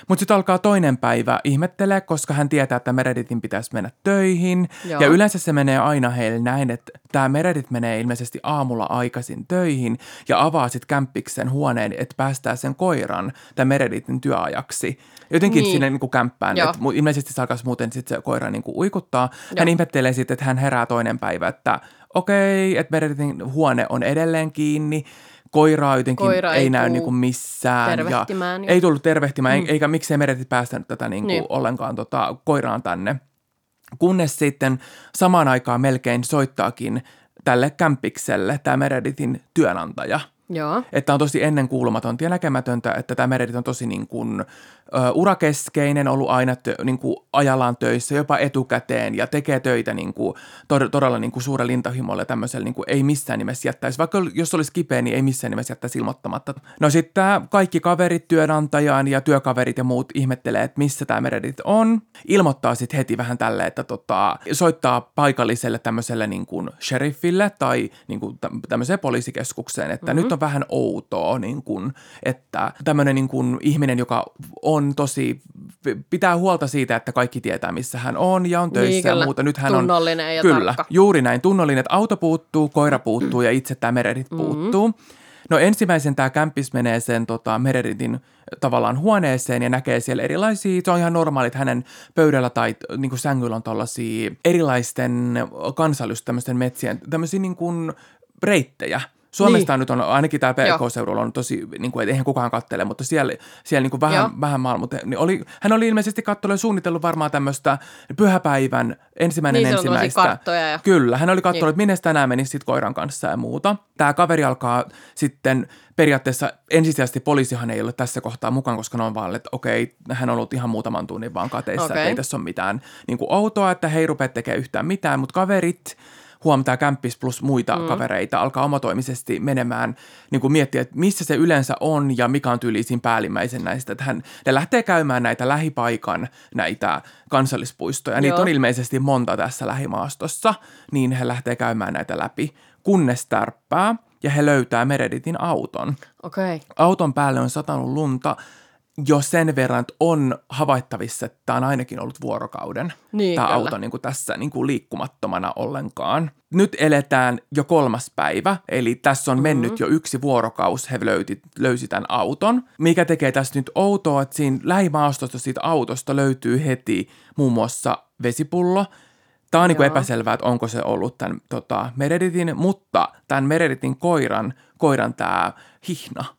Mutta sitten alkaa toinen päivä ihmettelee, koska hän tietää, että Meredithin pitäisi mennä töihin. Joo. Ja yleensä se menee aina heille näin, että tämä Meredith menee ilmeisesti aamulla aikaisin töihin ja avaa sitten kämppiksen huoneen, että päästää sen koiran tämän Meredithin työajaksi. Jotenkin Niin. sinne niin kuin kämppään, Joo. ilmeisesti se alkaisi muuten sitten se koira niin kuin uikuttaa. Hän ihmettelee sitten, että hän herää toinen päivä, että okei, että Meredithin huone on edelleen kiinni, koiraa jotenkin Koira ei, ei näy niin kuin missään. tervehtimään ja ja- ei tullut tervehtimään, Mm. eikä miksei Meredith päästänyt tätä niin kuin Niin. ollenkaan tota, koiraan tänne. Kunnes sitten samaan aikaan melkein soittaakin tälle kämpikselle tämä Meredithin työnantaja – Joo. että on tosi ennenkuulumatonta ja näkemätöntä, että tämä Meredith on tosi niin kuin, ö, urakeskeinen, ollut aina tö, niin kuin ajallaan töissä, jopa etukäteen ja tekee töitä niin kuin, tod- todella niin kuin suurella intahimolla ja tämmöisellä niin kuin, ei missään nimessä jättäisi. Vaikka jos olisi kipeä, niin ei missään nimessä jättäisi ilmoittamatta. No sitten tämä kaikki kaverit, työnantajaan ja työkaverit ja muut ihmettelee, että missä tämä Meredith on. Ilmoittaa sitten heti vähän tälle, että tota, soittaa paikalliselle tämmöiselle niin kuin sheriffille tai niin kuin tä- tämmöiseen poliisikeskukseen, että mm-hmm. nyt on vähän outoa, niin kuin, että tämmöinen niin kuin ihminen, joka on tosi, pitää huolta siitä, että kaikki tietää, missä hän on ja on töissä Niin, ja muuta. Nyt hän on Tunnollinen ja Kyllä, tarkka. juuri näin. Tunnollinen, että auto puuttuu, koira puuttuu ja itse tämä Meredith Mm-hmm. puuttuu. No ensimmäisen tämä kämppis menee sen tota, Meredithin tavallaan huoneeseen ja näkee siellä erilaisia, se on ihan normaali, että hänen pöydällä tai niin kuin sängyllä on tällaisia erilaisten kansallisten tämmöisten metsien, tämmöisiä niin kuin reittejä. Suomesta Niin. nyt on, ainakin Joo. PK-seudulla on tosi, niin kuin, eihän kukaan kattele, mutta siellä, siellä niin kuin Joo. vähän, vähän maailma, mutta niin oli, hän oli ilmeisesti kattelut ja suunnitellut varmaan tämmöistä pyhäpäivän ensimmäinen Niin, ensimmäistä. karttoja ja- Kyllä, hän oli katsonut, Niin. että minne tänään menisi sit koiran kanssa ja muuta. Tämä kaveri alkaa sitten periaatteessa, ensisijaisesti poliisihan ei ole tässä kohtaa mukaan, koska ne on vaan, että okei, hän on ollut ihan muutaman tunnin vaan kateissa, okay. Että ei tässä ole mitään niin kuin outoa, että he ei rupea tekemään yhtään mitään, mutta kaverit, huom, tämä kämppis plus muita mm. kavereita alkaa omatoimisesti menemään, niin kuin miettiä, että missä se yleensä on ja mikä on tyylisin päällimmäisen näistä. Että hän, ne lähtee käymään näitä lähipaikan näitä kansallispuistoja. Niitä on ilmeisesti monta tässä lähimaastossa, niin he lähtee käymään näitä läpi, kunnes tärppää ja he löytää Meredithin auton. Okay. Auton päälle on satanut lunta jo sen verran, että on havaittavissa, että tämä on ainakin ollut vuorokauden. Niin, tämä kyllä. auto niin kuin tässä niin kuin liikkumattomana ollenkaan. Nyt eletään jo kolmas päivä, eli tässä on mennyt Mm-hmm. jo yksi vuorokaus, he löyti, löysi tämän auton. Mikä tekee tästä nyt outoa, että siinä lähimaastosta siitä autosta löytyy heti muun muassa vesipullo. Tämä on niin kuin epäselvää, että onko se ollut tämän tota, Meredithin, mutta tämän Meredithin koiran, koiran tämä hihna –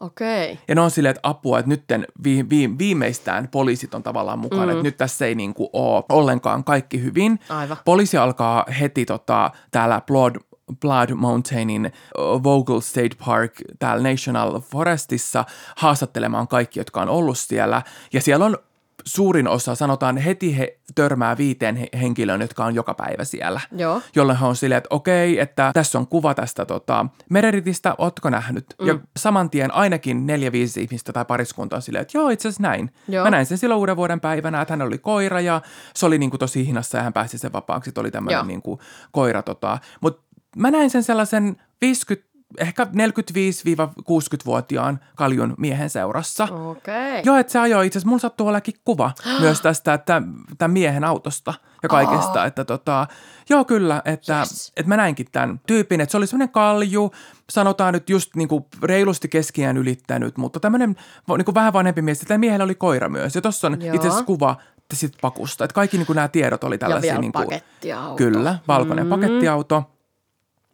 Okei. ja ne on silleen, että apua, että nyt vi, vi, viimeistään poliisit on tavallaan mukana, mm. että nyt tässä ei niin kuin ole ollenkaan kaikki hyvin. Aivan. Poliisi alkaa heti tota, täällä Blood, Blood Mountainin uh, Vogel State Park täällä National Forestissa haastattelemaan kaikki, jotka on ollut siellä. Ja siellä on suurin osa, sanotaan heti he törmää viiteen he- henkilöön, jotka on joka päivä siellä. Joo. Jolloin he on silleen, että okei, että tässä on kuva tästä tota, Meredithistä, ootko nähnyt? Mm. Ja saman tien ainakin neljä, viisi ihmistä tai pariskunta on silleen, että joo, itse asiassa näin. Joo. Mä näin sen silloin uuden vuoden päivänä, että hän oli koira ja se oli niin kuin tosi hihnassa ja hän pääsi sen vapaaksi, että oli tämmöinen niin kuin koira. Tota. Mutta mä näin sen sellaisen 50, ehkä 45-60-vuotiaan kaljun miehen seurassa. Okei. Joo, että se ajoi itse asiassa, mulla sattuu ollakin kuva myös tästä että tämän miehen autosta ja kaikesta, että tota, joo kyllä, että, Yes. että mä näinkin tämän tyypin, että se oli semmoinen kalju, sanotaan nyt just niin kuin reilusti keskiään ylittänyt, mutta tämmöinen niin kuin vähän vanhempi mies, että miehellä oli koira myös ja tuossa on itse asiassa kuva sit pakusta, että kaikki niin kuin nämä tiedot oli Ja tällaisia. vielä niin kuin, pakettiauto. Kyllä, valkoinen mm. pakettiauto.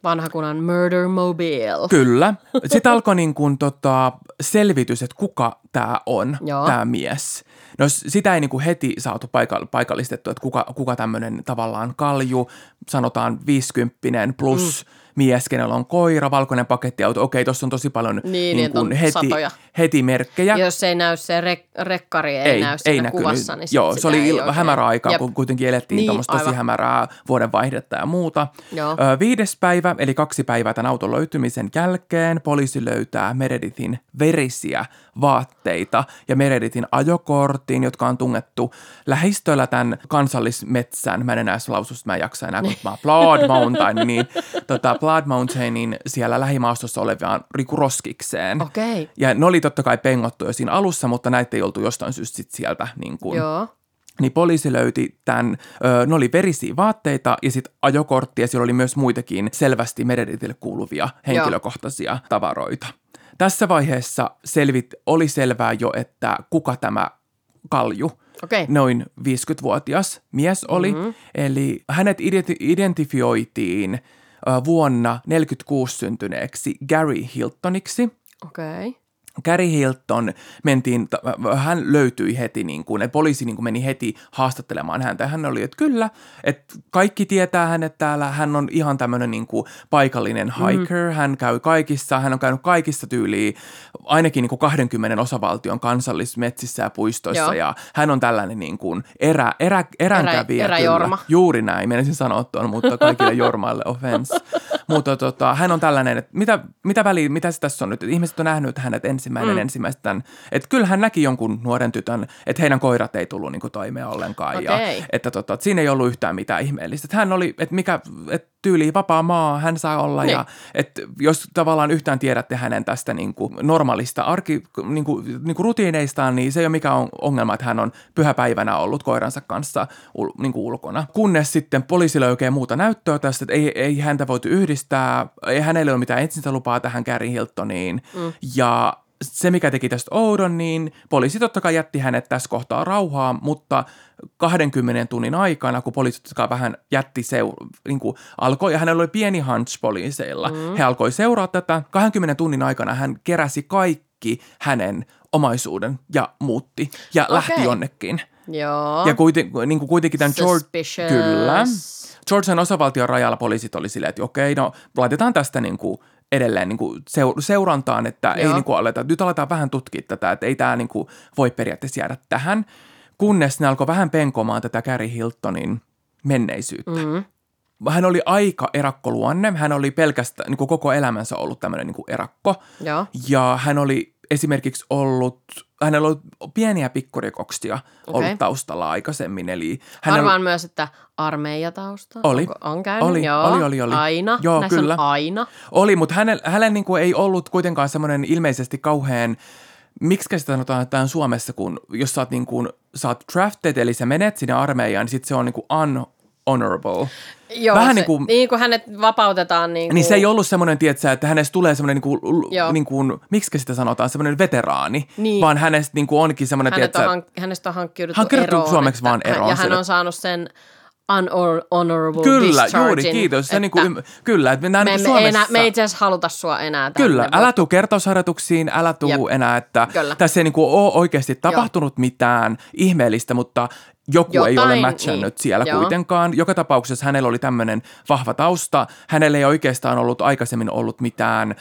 Vanha kunnan Murder Mobile. Kyllä. Sitten alkoi niin kuin tota selvitys, että kuka tämä on, tämä mies. No sitä ei niin kuin heti saatu paikall- paikallistettu, että kuka, kuka tämmöinen tavallaan kalju, sanotaan 50 plus mm. mies, kenellä on koira, valkoinen pakettiauto. Okei, tuossa on tosi paljon Niin, niin kuin heti, satoja. heti merkkejä. Ja jos ei näy se rek- rekkari, ei, näy siinä näkynyt. kuvassa, niin Joo, se oli ei il- oikein- hämärä aikaa, Jep. kun kuitenkin elettiin Niin, tuommoista tosi hämärää vuodenvaihdetta ja muuta. Joo. Ö, viides päivä, eli kaksi päivää tämän auton löytymisen jälkeen, poliisi löytää Meredithin verisiä vaatteita ja Meredithin ajokortin, jotka on tungettu lähistöllä tämän kansallismetsän. Mä en enää laususta, mä en jaksa enää, kun mä Blood Mountain, niin tota Blood Mountainin siellä lähimaastossa olevaan Riku Roskikseen. Okei. Ja ne oli totta kai pengottu jo siinä alussa, mutta näitä ei oltu jostain syystä sit sieltä niin kuin, Joo. niin poliisi löyti tämän, ne oli verisiä vaatteita ja sitten ajokortti ja siellä oli myös muitakin selvästi Meredithille kuuluvia henkilökohtaisia tavaroita. Tässä vaiheessa selvit, oli selvää jo, että kuka tämä kalju, Okei. noin 50-vuotias mies oli. Mm-hmm. Eli hänet identi- identifioitiin ö, vuonna 46 syntyneeksi Gary Hiltoniksi. Okei. Okay. Gary Hilton mentiin, hän löytyi heti, niin kuin, että poliisi niin kuin meni heti haastattelemaan häntä. Hän oli, että kyllä, että kaikki tietää hänet täällä. Hän on ihan tämmöinen niin kuin paikallinen hiker. Mm. Hän käy kaikissa, hän on käynyt kaikissa tyyliin, ainakin niin kuin 20 osavaltion kansallismetsissä ja puistoissa. Joo. Ja hän on tällainen niin kuin erä, erä, eränkävijä. Erä, eräjorma. Juuri näin, menisin sanoa tuon, mutta kaikille jormaille offense. mutta tota, hän on tällainen, että mitä, mitä väliä, mitä se tässä on nyt? Ihmiset on nähnyt hänet ensimmäinen mm. ensimmäistä tämän, että kyllä hän näki jonkun nuoren tytön, että heidän koirat ei tullut niin kuin toimeen ollenkaan. Okay. Ja, että, tota, että siinä ei ollut yhtään mitään ihmeellistä. Että hän oli, että mikä, että tyyli vapaa maa, hän saa olla. Niin. Ja että jos tavallaan yhtään tiedätte hänen tästä niin kuin normaalista arki, niin kuin, niin kuin rutiineistaan, niin se ei ole mikään ongelma, että hän on pyhäpäivänä ollut koiransa kanssa niin kuin ulkona. Kunnes sitten poliisi löykee muuta näyttöä tästä, että ei, ei häntä voitu yhdistää, ei hänellä ole mitään etsintälupaa tähän Gary Hiltoniin. Mm. Ja se, mikä teki tästä oudon, niin poliisi totta kai jätti hänet tässä kohtaa rauhaa, mutta 20 tunnin aikana, kun poliisit vähän jätti seu- niin kuin alkoi, ja hänellä oli pieni hunch poliiseilla, mm. he alkoi seuraa tätä. 20 tunnin aikana hän keräsi kaikki hänen omaisuuden ja muutti ja okay. lähti jonnekin. Joo. Ja kuiten, niin kuin kuitenkin tämän George... Kyllä. Georgian osavaltion rajalla poliisit oli silleen, että okei, no laitetaan tästä niin kuin edelleen niin kuin seurantaan, että Joo. ei niin kuin aleta, nyt aletaan vähän tutkia tätä, että ei tämä niin kuin voi periaatteessa jäädä tähän, kunnes ne alkoi vähän penkomaan tätä Gary Hiltonin menneisyyttä. Mm-hmm. Hän oli aika erakkoluonne, hän oli pelkästään niin kuin koko elämänsä ollut tämmöinen niin kuin erakko. Joo. Ja hän oli esimerkiksi ollut, hänellä oli pieniä pikkurikoksia okay. ollut taustalla aikaisemmin. Eli hänellä... Arvaan myös, että armeijatausta oli. Onko, on käynyt, oli, joo. Oli, oli, oli. Aina, joo, Näissä kyllä. on aina. Oli, mutta hänellä, hänellä niin kuin ei ollut kuitenkaan semmoinen ilmeisesti kauhean miksi sitä sanotaan että Suomessa, kun jos sä oot, niin kuin, sä oot drafted, eli sä menet sinne armeijaan, niin sitten se on niin kuin unhonorable. Joo, Vähän se, niin, kuin, niin kuin hänet vapautetaan. Niin, kuin... niin se ei ollut semmoinen, tietsä, että hänestä tulee semmoinen, niin kuin, niin kuin, miksi sitä sanotaan, semmoinen veteraani, niin. vaan hänestä niin kuin onkin semmoinen, Hänet tietsä, on, hänestä on hankkiuduttu eroon. suomeksi vaan eroon. Ja hän on saanut sen unhonorable Kyllä, juuri, kiitos. Se niin kuin, kyllä, että me, me, Suomessa... enää, me ei itse asiassa haluta sua enää tänne. Kyllä, älä tuu kertausharjoituksiin, älä tuu Jep. enää, että kyllä. tässä ei niin kuin ole oikeasti tapahtunut Joo. mitään ihmeellistä, mutta joku Jotain, ei ole matchannut niin. siellä Joo. kuitenkaan. Joka tapauksessa hänellä oli tämmöinen vahva tausta. Hänellä ei oikeastaan ollut aikaisemmin ollut mitään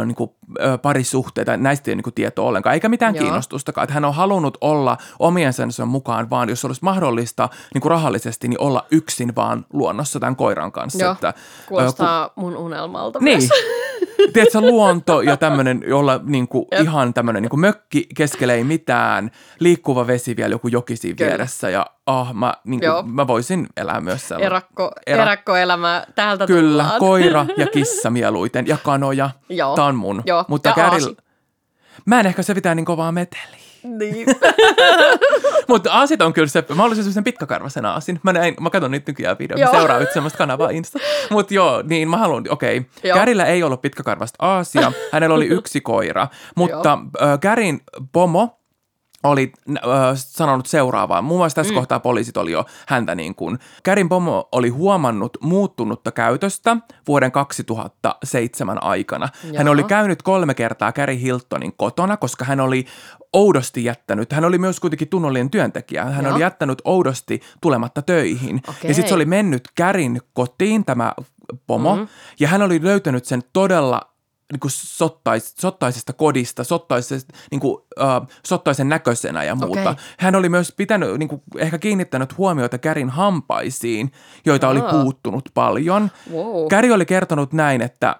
ö, niin kuin, ö, parisuhteita, näistä ei ole niin tietoa ollenkaan, eikä mitään Joo. kiinnostustakaan. Että hän on halunnut olla omien sen mukaan, vaan jos olisi mahdollista niin kuin rahallisesti, niin olla yksin vaan luonnossa tämän koiran kanssa. Joo, että, kuulostaa ö, ku... mun unelmalta Niin. Myös. Tiedätkö, luonto ja tämmöinen, jolla niin kuin, ihan tämmöinen niin kuin mökki keskellä ei mitään, liikkuva vesi vielä joku joki siinä vieressä ja ah, mä, niin kuin, mä voisin elää myös sellainen. Erakko, Era... Erakkoelämä, täältä Kyllä, tullaan. koira ja kissa mieluiten ja kanoja. Joo. Tämä on mun. Joo. Mutta ja Käril... Mä en ehkä se pitää niin kovaa meteliä. Niin. Mutta aasit on kyllä se, mä olisin sen pitkäkarvasen aasin. Mä, näin, mä katson niitä nykyään videoita, mä seuraan yhtä semmoista kanavaa Insta. Mutta joo, niin mä haluan, okei. Okay. Kärillä ei ollut pitkäkarvasta aasia, hänellä oli yksi koira. Mutta äh, Kärin pomo, oli äh, sanonut seuraavaa. Muun muassa tässä mm. kohtaa poliisit oli jo häntä niin kuin. Kärin pomo oli huomannut muuttunutta käytöstä vuoden 2007 aikana. Joo. Hän oli käynyt kolme kertaa Käri Hiltonin kotona, koska hän oli oudosti jättänyt, hän oli myös kuitenkin tunnollinen työntekijä, hän Joo. oli jättänyt oudosti tulematta töihin. Okay. Ja sitten se oli mennyt Kärin kotiin, tämä pomo, mm-hmm. ja hän oli löytänyt sen todella niin kuin sottais, sottaisesta kodista, sottaisesta, niin kuin, uh, sottaisen näköisenä ja muuta. Okay. Hän oli myös pitänyt, niin kuin, ehkä kiinnittänyt huomiota Kärin hampaisiin, joita oh. oli puuttunut paljon. Wow. Käri oli kertonut näin, että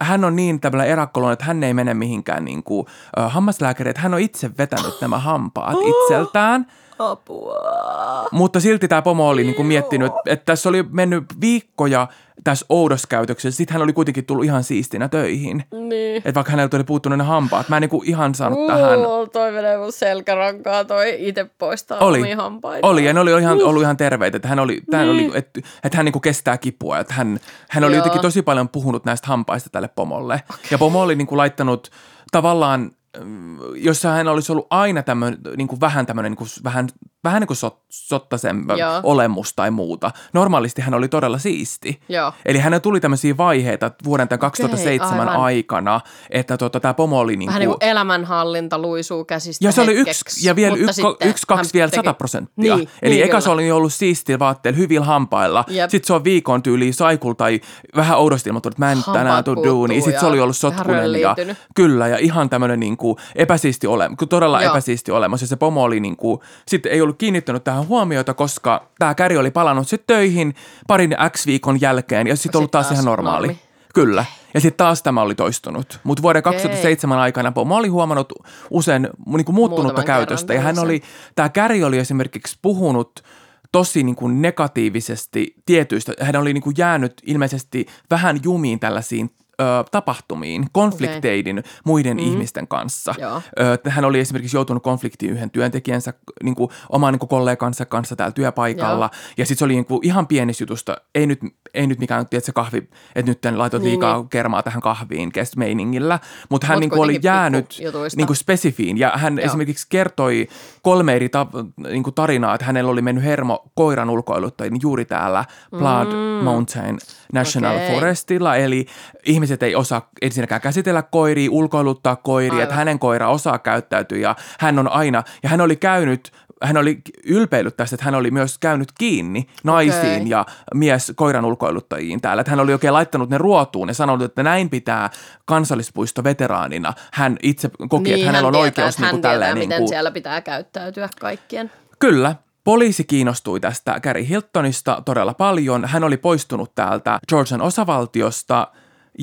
hän on niin tämmöinen erakkoloinen, että hän ei mene mihinkään niin kuin, uh, hammaslääkäriin, että hän on itse vetänyt nämä hampaat itseltään – Apua. Mutta silti tämä pomo oli niinku miettinyt, että, että tässä oli mennyt viikkoja tässä oudoskäytöksessä. Sitten hän oli kuitenkin tullut ihan siistinä töihin. Niin. Että vaikka hänellä oli puuttunut ne hampaat. Mä en niinku ihan saanut uh, tähän. Toi menee mun selkärankaa, toi itse poistaa oli. omia hampaita. Oli, ja ne oli ihan, uh. ollut ihan terveitä. Että hän, oli, niin. oli, että, että hän niinku kestää kipua. Että hän, hän oli jotenkin tosi paljon puhunut näistä hampaista tälle pomolle. Okay. Ja pomo oli niinku laittanut tavallaan jossa hän olisi ollut aina tämmöinen, niin kuin vähän tämmöinen, niin kuin vähän vähän niin kuin sot, sottasen Joo. olemus tai muuta. Normaalisti hän oli todella siisti. Joo. Eli hänellä tuli tämmöisiä vaiheita vuoden tämän 2007 aivan. aikana, että tota, tämä pomo oli niin Vähän niin kuin elämänhallinta luisuu käsistä ja se oli yksi, ja vielä yksi, yksi kaksi hän vielä 100 prosenttia. Niin, Eli niin eka kyllä. se oli ollut siistillä vaatteella, hyvillä hampailla. Jep. Sitten se on viikon tyyliin saikul tai vähän oudosti ilmoittanut, että mä en Hampaat tänään tuu duuniin. Sitten se oli ollut sotkunen ja kyllä ja ihan tämmöinen niin kuin epäsiisti olemus, todella Joo. epäsiisti olemus. Ja se pomo oli niin kuin, sitten ei ollut kiinnittänyt tähän huomiota, koska tämä käri oli palannut sitten töihin parin X viikon jälkeen ja sitten ollut Sit taas, taas ihan normaali. normi. Kyllä. Ja sitten taas tämä oli toistunut. Mutta vuoden 2007 aikana Pomo oli huomannut usein niin kuin muuttunutta Muutaman käytöstä. Ja hän oli, tämä Käri oli esimerkiksi puhunut tosi niin kuin negatiivisesti tietyistä. Hän oli niin kuin jäänyt ilmeisesti vähän jumiin tällaisiin ö, tapahtumiin, konflikteidin muiden ihmisten kanssa. Joo. Ö, hän oli esimerkiksi joutunut konfliktiin yhden työntekijänsä, niin kuin, oman niin kuin kollegansa kanssa täällä työpaikalla. Ja sitten se oli niin kuin, ihan pienistä jutusta, ei nyt, ei nyt mikään, että se kahvi, että nyt laitot Niin, liikaa niin. kermaa tähän kahviin kes- meiningillä. Mutta hän Mut niin kuin, oli jäänyt niin kuin spesifiin. Ja hän Joo. esimerkiksi kertoi kolme eri ta- niin kuin tarinaa, että hänellä oli mennyt hermo koiran ulkoiluttajien juuri täällä Blood mm. Mountain National Okei. Forestilla. Eli ihmiset ei osaa ensinnäkään käsitellä koiria, ulkoiluttaa koiria, Aivan. että hänen koira osaa käyttäytyä ja hän on aina, ja hän oli käynyt hän oli ylpeillyt tästä, että hän oli myös käynyt kiinni naisiin Okei. ja mies koiran ulkoiluttajiin täällä. Että hän oli oikein laittanut ne ruotuun ja sanonut, että näin pitää kansallispuistoveteraanina. Hän itse koki, että hänellä hän on tietää, oikeus niin hän kuin tietää, tälleen. miten niin kuin, siellä pitää käyttäytyä kaikkien. Kyllä. Poliisi kiinnostui tästä Gary Hiltonista todella paljon. Hän oli poistunut täältä Georgian osavaltiosta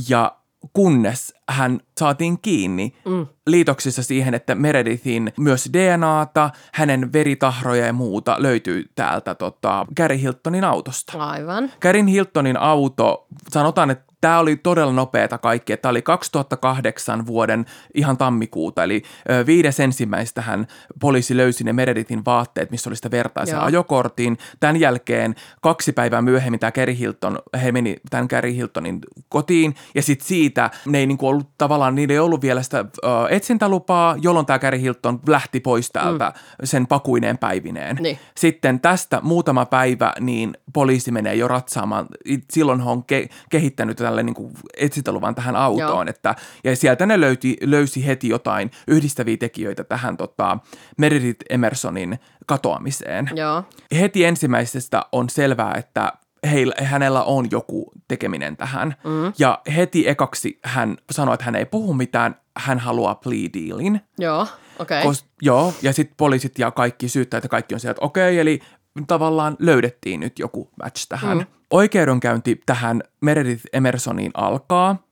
ja kunnes hän saatiin kiinni mm. liitoksissa siihen, että Meredithin myös DNAta, hänen veritahroja ja muuta löytyy täältä tota, Gary Hiltonin autosta. Aivan. Kärin Hiltonin auto, sanotaan, että tämä oli todella nopeata kaikki. Tämä oli 2008 vuoden ihan tammikuuta, eli viides ensimmäistä hän poliisi löysi ne Meredithin vaatteet, missä oli sitä vertaisen Joo. ajokortin. Tämän jälkeen kaksi päivää myöhemmin tämä Gary Hilton, he meni tämän Gary Hiltonin kotiin, ja sitten siitä ne ei niinku ollut tavallaan, niillä ei ollut vielä sitä ö, etsintälupaa, jolloin tämä Gary Hilton lähti pois täältä mm. sen pakuineen päivineen. Niin. Sitten tästä muutama päivä, niin poliisi menee jo ratsaamaan. Silloin he on ke- kehittänyt tälle niin kuin etsintäluvan tähän autoon. Joo. Että, ja sieltä ne löyti, löysi heti jotain yhdistäviä tekijöitä tähän tota, Meredith Emersonin katoamiseen. Joo. Heti ensimmäisestä on selvää, että heillä, hänellä on joku tekeminen tähän. Mm. Ja heti ekaksi hän sanoi, että hän ei puhu mitään, hän haluaa plea dealin. Joo. Okei. Okay. Kos, joo, ja sitten poliisit ja kaikki syyttäjät ja kaikki on sieltä, että okei, eli tavallaan löydettiin nyt joku match tähän. Mm. Oikeudenkäynti tähän Meredith Emersoniin alkaa,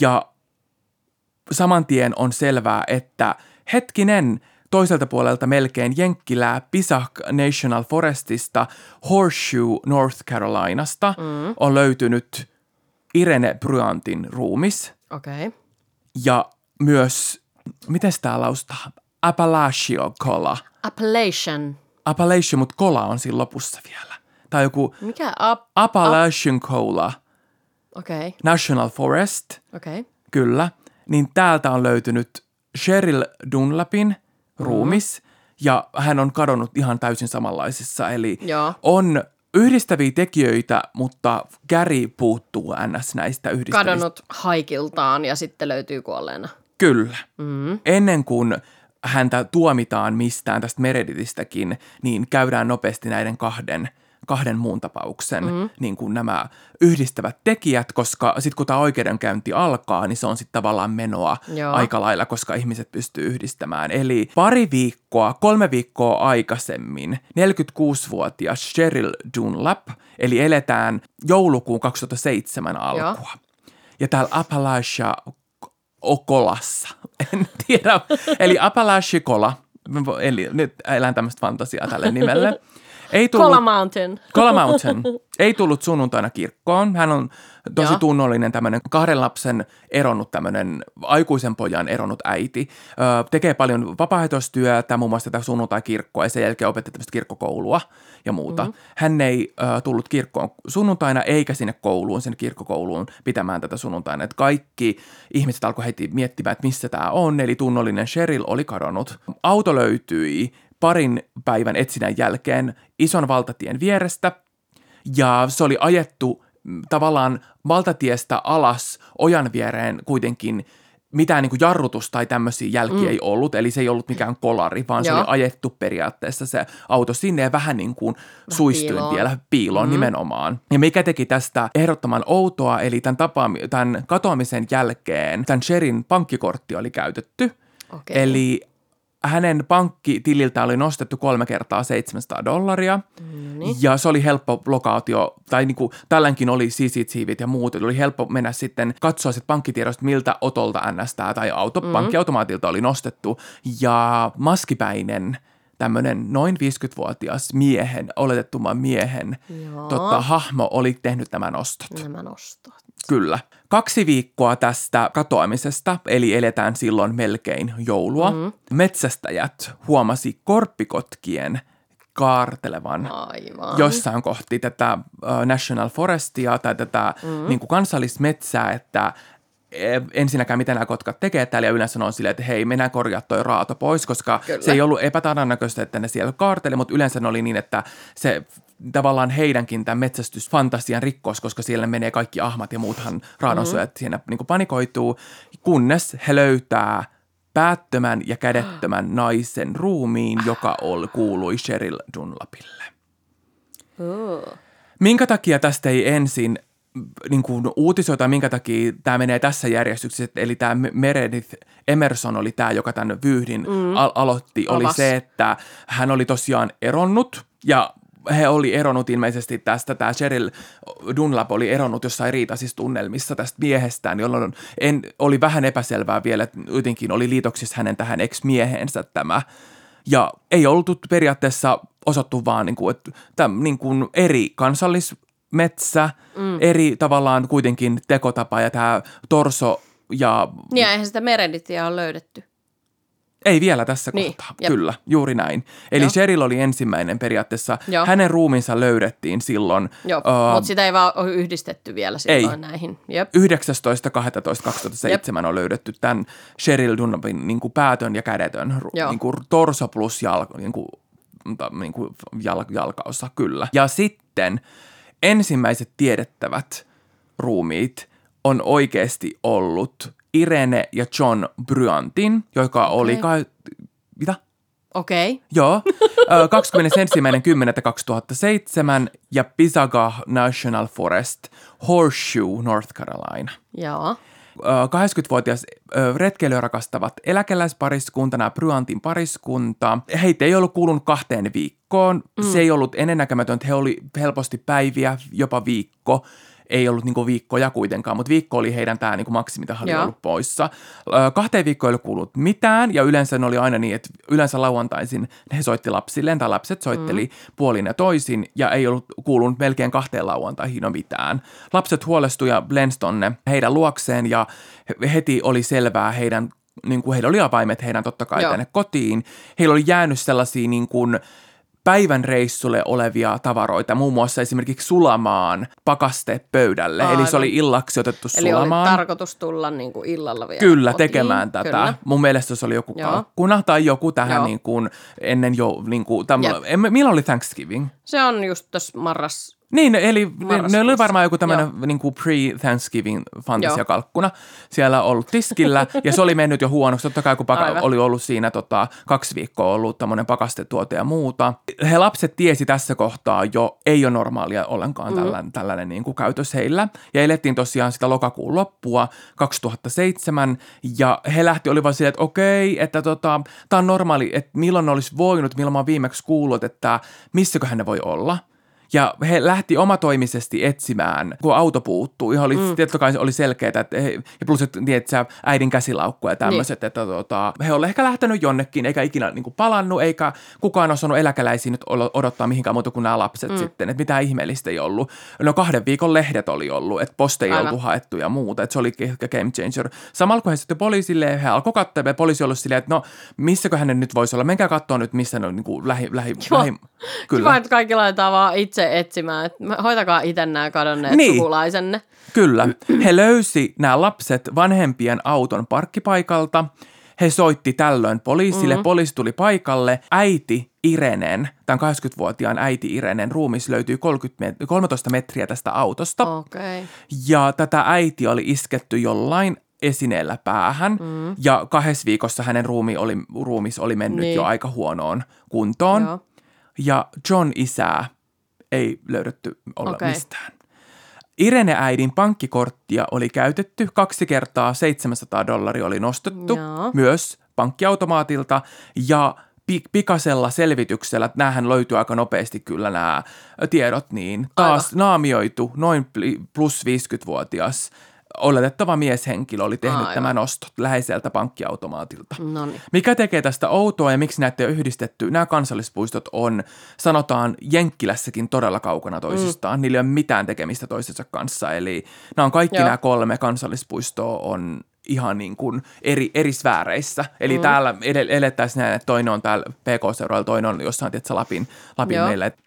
ja saman tien on selvää, että hetkinen, toiselta puolelta melkein Jenkkilää Pisah National Forestista Horseshoe North Carolinasta mm. on löytynyt Irene Bryantin ruumis Okei. Okay. ja myös, miten tämä laustaa? Appalachio Cola. Appellation. Appalachian, mutta kola on siinä lopussa vielä. Tai joku Mikä? Up. Appalachian Cola Okei. Okay. National Forest. Okay. kyllä. Niin täältä on löytynyt Cheryl Dunlapin ruumis, ja hän on kadonnut ihan täysin samanlaisissa. Eli Joo. on yhdistäviä tekijöitä, mutta Gary puuttuu ns. näistä yhdistävistä Kadonnut haikiltaan ja sitten löytyy kuolleena. Kyllä. Mm. Ennen kuin häntä tuomitaan mistään tästä Meredithistäkin, niin käydään nopeasti näiden kahden, kahden muun tapauksen mm. niin kuin nämä yhdistävät tekijät, koska sitten kun tämä oikeudenkäynti alkaa, niin se on sitten tavallaan menoa Joo. aika lailla, koska ihmiset pystyy yhdistämään. Eli pari viikkoa, kolme viikkoa aikaisemmin 46-vuotias Cheryl Dunlap, eli eletään joulukuun 2007 alkua. Ja täällä Appalachia Okolassa. En tiedä. Eli Appalachia Kola. Eli nyt elän tämmöistä fantasiaa tälle nimelle. Ei tullut, Cola Mountain. Kola Mountain. Ei tullut sunnuntaina kirkkoon. Hän on tosi Joo. tunnollinen tämmöinen kahden lapsen eronnut tämmöinen aikuisen pojan eronnut äiti. Ö, tekee paljon vapaaehtoistyötä, muun muassa tätä sunnuntai-kirkkoa ja sen jälkeen opettaa tämmöistä kirkkokoulua ja muuta. Mm-hmm. Hän ei ö, tullut kirkkoon sunnuntaina eikä sinne kouluun, sinne kirkkokouluun pitämään tätä sunnuntaina. Et kaikki ihmiset alkoi heti miettimään, että missä tämä on. Eli tunnollinen Cheryl oli kadonnut. Auto löytyi parin päivän etsinnän jälkeen ison valtatien vierestä ja se oli ajettu mm, tavallaan valtatiestä alas ojan viereen kuitenkin mitään niin kuin jarrutus tai tämmöisiä jälkiä mm. ei ollut, eli se ei ollut mikään kolari, vaan Joo. se oli ajettu periaatteessa se auto sinne ja vähän niin kuin vähän suistuin piiloon. vielä piiloon mm-hmm. nimenomaan. Ja mikä teki tästä ehdottoman outoa, eli tämän, tapaam- tämän katoamisen jälkeen tämän Sherin pankkikortti oli käytetty, okay. eli hänen pankkitililtä oli nostettu kolme kertaa 700 dollaria. Mm-hmm. Ja se oli helppo lokaatio, tai niin kuin, tälläkin oli CCTVt ja muut. Oli helppo mennä sitten katsoa sitten pankkitiedosta, miltä otolta ns. tai auto, mm-hmm. pankkiautomaatilta oli nostettu. Ja maskipäinen tämmöinen noin 50-vuotias miehen, oletettuman miehen tota, hahmo oli tehnyt nämä nostot. Nämä nostot. Kyllä. Kaksi viikkoa tästä katoamisesta, eli eletään silloin melkein joulua, mm. metsästäjät huomasi korppikotkien kaartelevan Aivan. jossain kohti tätä National Forestia tai tätä mm. niin kuin kansallismetsää, että e, ensinnäkään mitä nämä kotkat tekee täällä ja yleensä on silleen, että hei, mennään korjaa toi raato pois, koska Kyllä. se ei ollut epätodennäköistä, että ne siellä kaarteli, mutta yleensä ne oli niin, että se tavallaan heidänkin tämän metsästysfantasian rikkos, koska siellä menee kaikki ahmat ja muuthan raadonsuojat mm-hmm. siinä niin kuin panikoituu, kunnes he löytää päättömän ja kädettömän naisen ruumiin, joka oli, kuului Cheryl Dunlapille. Minkä takia tästä ei ensin niin kuin uutisoita, minkä takia tämä menee tässä järjestyksessä, eli tämä Meredith Emerson oli tämä, joka tämän vyyhdin mm. al- aloitti, oli Avas. se, että hän oli tosiaan eronnut ja he oli eronnut ilmeisesti tästä, tämä Cheryl Dunlap oli eronnut jossain riitaisissa tunnelmissa tästä miehestään, jolloin en, oli vähän epäselvää vielä, että jotenkin oli liitoksissa hänen tähän ex-miehensä tämä. Ja ei ollut periaatteessa osattu vaan niin kuin, että täm, niin kuin eri kansallismetsä, mm. eri tavallaan kuitenkin tekotapa ja tämä torso ja... Niin, eihän sitä Meredithia ole löydetty. Ei vielä tässä niin, kohtaa, jep. kyllä, juuri näin. Eli Joo. Cheryl oli ensimmäinen periaatteessa. Joo. Hänen ruumiinsa löydettiin silloin. Joo, uh, mutta sitä ei vaan ole yhdistetty vielä silloin ei. näihin. 19.12.2007 on löydetty tämän Cheryl Dunlapin niin kuin päätön ja kädetön niin kuin torso plus jalka, niin kuin, niin kuin jal, jalkaosa, kyllä. Ja sitten ensimmäiset tiedettävät ruumiit on oikeasti ollut Irene ja John Bryantin, joka okay. oli... Ka- mitä? Okei. Okay. Joo. 21.10.2007 ja Pisaga National Forest, Horseshoe, North Carolina. Joo. 80-vuotias retkeilyä rakastavat eläkeläispariskunta, nämä Bryantin pariskunta. Heitä ei ollut kuulunut kahteen viikkoon. Mm. Se ei ollut ennennäkemätöntä. He oli helposti päiviä, jopa viikko ei ollut niin viikkoja kuitenkaan, mutta viikko oli heidän tämä niin maksimi, mitä oli ollut poissa. Kahteen viikkoon ei ollut kuullut mitään ja yleensä ne oli aina niin, että yleensä lauantaisin he soitti lapsilleen tai lapset soitteli mm. puolin ja toisin ja ei ollut kuulunut melkein kahteen lauantaihin no mitään. Lapset huolestui ja lensi tonne heidän luokseen ja heti oli selvää heidän niin kuin heillä oli avaimet heidän totta kai Joo. tänne kotiin. Heillä oli jäänyt sellaisia niin kuin, päivän reissulle olevia tavaroita, muun muassa esimerkiksi sulamaan pakaste pöydälle. Aivan. Eli se oli illaksi otettu Eli sulamaan. Eli tarkoitus tulla niin kuin illalla vielä Kyllä, kotiin. tekemään tätä. Kyllä. Mun mielestä se oli joku Joo. kalkkuna tai joku tähän niin kuin ennen jo, niin kuin, tämmö, milloin oli Thanksgiving? Se on just tuossa marras, niin, eli ne, ne oli varmaan joku tämmöinen niin pre-Thanksgiving fantasiakalkkuna siellä ollut tiskillä, ja se oli mennyt jo huonoksi. Totta kai, kun paka- oli ollut siinä tota, kaksi viikkoa ollut tämmöinen pakastetuote ja muuta. He lapset tiesi tässä kohtaa jo, ei ole normaalia ollenkaan mm. tällainen, tällainen niin kuin käytös heillä. Ja elettiin tosiaan sitä lokakuun loppua 2007, ja he lähti, olivat silleen, että okei, että tota, tämä on normaali, että milloin olisi voinut, milloin mä oon viimeksi kuullut, että missäköhän ne voi olla – ja he lähti omatoimisesti etsimään, kun auto puuttuu. Ihan oli, mm. totta kai oli selkeää, että he, ja plus, että tiedät, äidin käsilaukku ja tämmöiset, niin. että tota, he olivat ehkä lähtenyt jonnekin, eikä ikinä niin kuin palannut, eikä kukaan osannut eläkeläisiä nyt odottaa mihinkään muuta kuin nämä lapset mm. sitten, että mitä ihmeellistä ei ollut. No kahden viikon lehdet oli ollut, että posteja ei oltu haettu ja muuta, että se oli ehkä game changer. Samalla kun he sitten poliisille, he alkoi katsoa, ja poliisi oli silleen, että no missäkö hänen nyt voisi olla, menkää katsoa nyt, missä ne on niin kuin lähi, lähi, lähi, kyllä. Kiva, että kaikki laitetaan vaan itse etsimään, että hoitakaa itse nämä kadonneet niin. sukulaisenne. Kyllä. He löysi nämä lapset vanhempien auton parkkipaikalta. He soitti tällöin poliisille, mm. poliisi tuli paikalle. Äiti Irenen, tämän 80-vuotiaan äiti Irenen ruumis löytyy 30 met- 13 metriä tästä autosta. Okei. Okay. Ja tätä äiti oli isketty jollain esineellä päähän mm. ja kahdessa viikossa hänen ruumi oli, ruumis oli mennyt niin. jo aika huonoon kuntoon. Joo. Ja John isää ei löydetty olla Okei. mistään. Irene-äidin pankkikorttia oli käytetty kaksi kertaa, 700 dollaria oli nostettu Joo. myös pankkiautomaatilta ja pi- pikasella selvityksellä, näähän löytyy aika nopeasti kyllä nämä tiedot, niin taas naamioitu noin plus 50-vuotias oletettava mieshenkilö oli tehnyt Aivan. tämän ostot läheiseltä pankkiautomaatilta. No niin. Mikä tekee tästä outoa ja miksi näitä ei ole yhdistetty? Nämä kansallispuistot on, sanotaan, Jenkkilässäkin todella kaukana toisistaan. Mm. Niillä ei ole mitään tekemistä toisensa kanssa. Eli nämä on kaikki Joo. nämä kolme kansallispuistoa on ihan niin kuin eri, eri sfääreissä. Eli mm. täällä ele- elettäisiin näin, että toinen on täällä PK-seuroilla, toinen on jossain tietysti Lapin, Lapin Joo. meillä. Et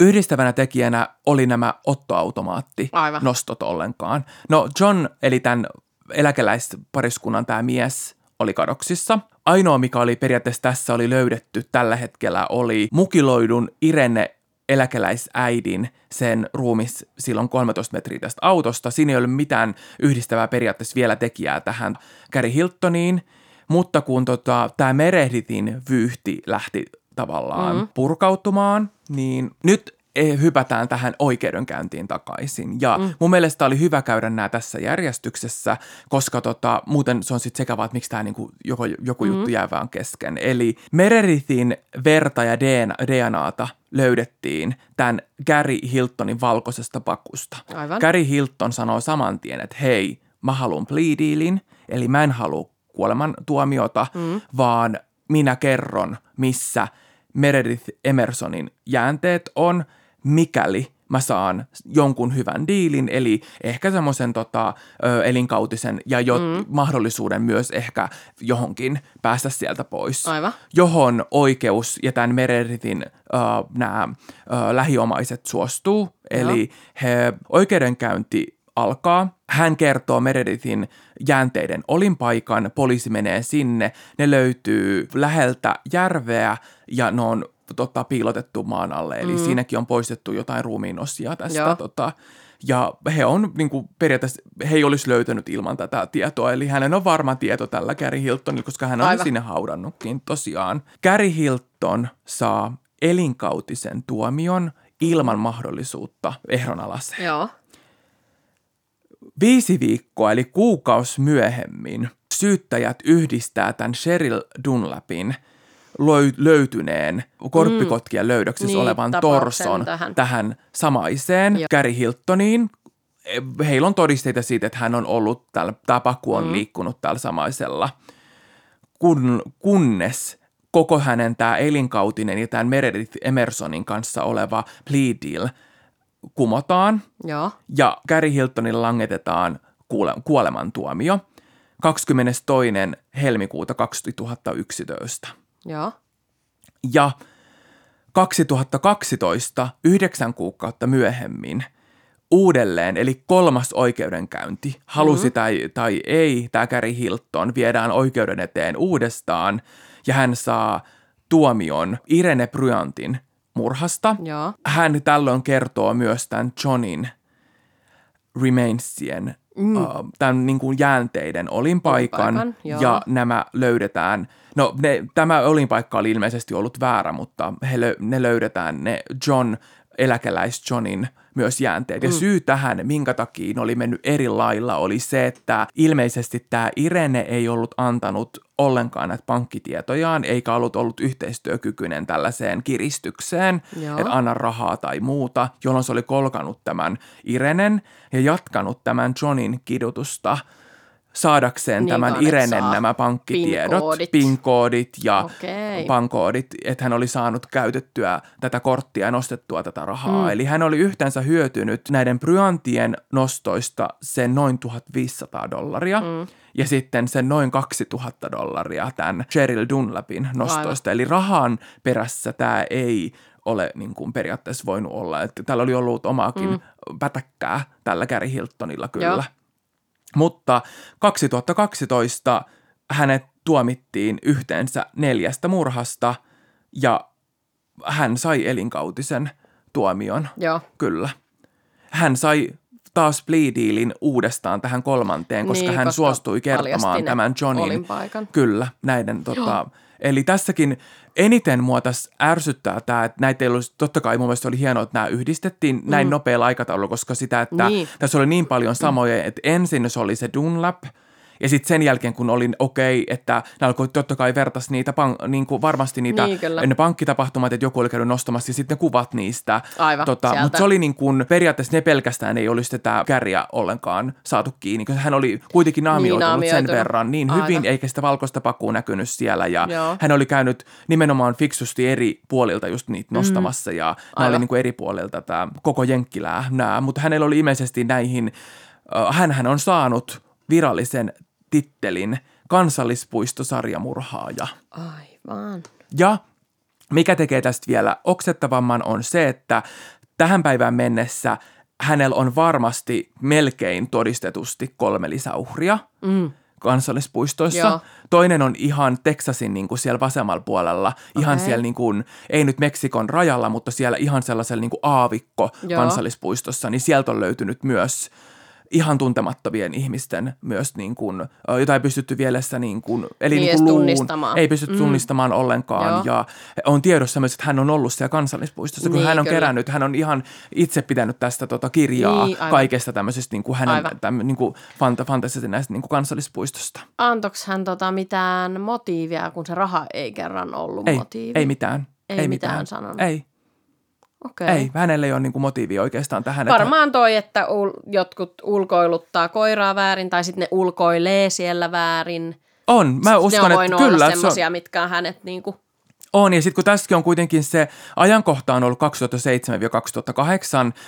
Yhdistävänä tekijänä oli nämä ottoautomaatti Aivan. nostot ollenkaan. No John, eli tämän eläkeläispariskunnan tämä mies, oli kadoksissa. Ainoa, mikä oli periaatteessa tässä oli löydetty tällä hetkellä, oli mukiloidun Irene eläkeläisäidin sen ruumis silloin 13 metriä tästä autosta. Siinä ei ole mitään yhdistävää periaatteessa vielä tekijää tähän Gary Hiltoniin, mutta kun tota, tämä Meredithin vyyhti lähti tavallaan mm. purkautumaan, niin nyt eh, hypätään tähän oikeudenkäyntiin takaisin. Ja mm. mun mielestä oli hyvä käydä nämä tässä järjestyksessä, koska tota, muuten se on sitten sekavaa, että miksi tämä niinku, joku, joku mm. juttu jää vaan kesken. Eli Meredithin verta ja DNA, DNAta löydettiin tämän Gary Hiltonin valkoisesta pakusta. Aivan. Gary Hilton sanoo saman tien, että hei, mä haluan plea dealin, eli mä en halua kuoleman tuomiota, mm. vaan minä kerron, missä Meredith Emersonin jäänteet on, mikäli mä saan jonkun hyvän diilin, eli ehkä semmoisen tota, ö, elinkautisen ja jo mm. mahdollisuuden myös ehkä johonkin päästä sieltä pois. Aivan. Johon oikeus ja tämän Meredithin uh, nämä lähiomaiset suostuu. Eli he, oikeudenkäynti alkaa. Hän kertoo Meredithin jäänteiden olinpaikan, poliisi menee sinne. Ne löytyy läheltä järveä ja ne on tota, piilotettu maan alle. Eli mm. siinäkin on poistettu jotain ruumiinosia tästä. Joo. Tota, ja he on niin kuin, periaatteessa, he ei olisi löytänyt ilman tätä tietoa. Eli hänen on varma tieto tällä Gary Hiltonilla, koska hän on Aivan. sinne haudannutkin tosiaan. Gary Hilton saa elinkautisen tuomion ilman mahdollisuutta ehdonalaiseen. Joo. Viisi viikkoa eli kuukaus myöhemmin syyttäjät yhdistää tämän Cheryl Dunlapin löy- löytyneen korppikotkien löydöksessä Niin, olevan tapauksen torson tähän. tähän samaiseen Joo. Gary Hiltoniin. Heillä on todisteita siitä, että hän on ollut, täällä, tämä paku on mm. liikkunut tällä samaisella, kun, kunnes koko hänen tämä elinkautinen ja tämän Meredith Emersonin kanssa oleva plea deal kumotaan Joo. ja Gary Hiltonille langetetaan kuule- kuolemantuomio 22. helmikuuta 2011. Joo. Ja 2012, yhdeksän kuukautta myöhemmin, uudelleen, eli kolmas oikeudenkäynti, halusi mm-hmm. tai, tai ei, tämä Gary Hilton viedään oikeuden eteen uudestaan, ja hän saa tuomion Irene Bryantin murhasta. Joo. Hän tällöin kertoo myös tämän Johnin remainsien, mm. uh, tämän niin kuin jäänteiden olinpaikan, Olinpaikan, joo. ja nämä löydetään. No ne, tämä olinpaikka oli ilmeisesti ollut väärä, mutta he, lö- ne löydetään ne John, eläkeläis Johnin myös jäänteet. Ja syy tähän, minkä takia ne oli mennyt eri lailla, oli se, että ilmeisesti tämä Irene ei ollut antanut ollenkaan näitä pankkitietojaan, eikä ollut ollut yhteistyökykyinen tällaiseen kiristykseen, Joo. että anna rahaa tai muuta, jolloin se oli kolkanut tämän Irenen ja jatkanut tämän Johnin kidutusta saadakseen Niin tämän Irenen saa nämä pankkitiedot, PIN-koodit. PIN-koodit ja Okei. pankoodit, että hän oli saanut käytettyä tätä korttia ja nostettua tätä rahaa. Mm. Eli hän oli yhteensä hyötynyt näiden Bryantien nostoista sen noin 1500 dollaria mm. ja sitten sen noin 2000 dollaria tämän Cheryl Dunlapin nostoista. Eli rahan perässä tämä ei ole niin kuin periaatteessa voinut olla. Että täällä oli ollut omaakin mm. pätäkkää tällä Gary Hiltonilla kyllä. Joo. Mutta 2012 hänet tuomittiin yhteensä neljästä murhasta ja hän sai elinkautisen tuomion. Joo. Kyllä. Hän sai taas plea dealin uudestaan tähän kolmanteen, koska Niin, hän koska suostui kertomaan tämän Johnin. Kyllä, näiden tota, Eli tässäkin eniten mua tässä ärsyttää tämä, että näitä ei olisi, totta kai mun mielestä oli hienoa, että nämä yhdistettiin näin Mm. nopealla aikataululla, koska sitä, että Niin. tässä oli niin paljon samoja, että ensin se oli se Dunlap, ja sitten sen jälkeen, kun olin okei, okay, että ne alkoi totta kai vertas niitä, pank- niin kuin varmasti niitä, Niin, kyllä. ne pankkitapahtumat, että joku oli käynyt nostamassa ja sitten ne kuvat niistä. Aivan, tota, mutta se oli niin kuin, periaatteessa ne pelkästään ei olisi tätä kärjä ollenkaan saatu kiinni, koska hän oli kuitenkin naamioitunut sen naamioitunut. verran niin hyvin, Aivan. eikä sitä valkoista pakua näkynyt siellä. Ja Joo. hän oli käynyt nimenomaan fiksusti eri puolilta just niitä nostamassa ja nämä oli Mm. Niin kuin eri puolilta tämä koko Jenkkilää nämä, mutta hänellä oli ilmeisesti näihin, hän on saanut virallisen tittelin kansallispuistosarjamurhaaja. Aivan. Ja mikä tekee tästä vielä oksettavamman on se, että tähän päivään mennessä hänellä on varmasti melkein todistetusti kolme lisäuhria mm. kansallispuistoissa. Joo. Toinen on ihan Texasin niin kuin siellä vasemmalla puolella, ihan Okei. siellä niin kuin, ei nyt Meksikon rajalla, mutta siellä ihan sellaisella niin kuin aavikko Joo. kansallispuistossa, niin sieltä on löytynyt myös ihan tuntemattomien ihmisten myös niin kuin, jota ei pystytty vielessä niin kuin, eli Niin niin kuin luun, tunnistamaan. ei pystytty Mm. tunnistamaan ollenkaan Joo. ja on tiedossa myös, että hän on ollut siellä kansallispuistossa, kun Niin, hän on kyllä. kerännyt, hän on ihan itse pitänyt tästä tota kirjaa Niin, aivan. kaikesta tämmöisestä niin kuin hänen täm, niin kuin fanta, fantasiasta näistä niin kuin kansallispuistosta. Antoks hän tota mitään motiivia, kun se raha ei kerran ollut Ei, motiivi? ei mitään. Ei mitään sanonut. Ei, Okei. ei. Hänellä ei ole niin kuin motiivi oikeastaan tähän. että- Varmaan toi, että ul- jotkut ulkoiluttaa koiraa väärin tai sitten ne ulkoilee siellä väärin. On, mä ne uskon, on että voinut kyllä. olla että se on- semmoisia, mitkä on hänet niinku... On, ja sitten kun tässäkin on kuitenkin se ajankohta on ollut 2007-2008,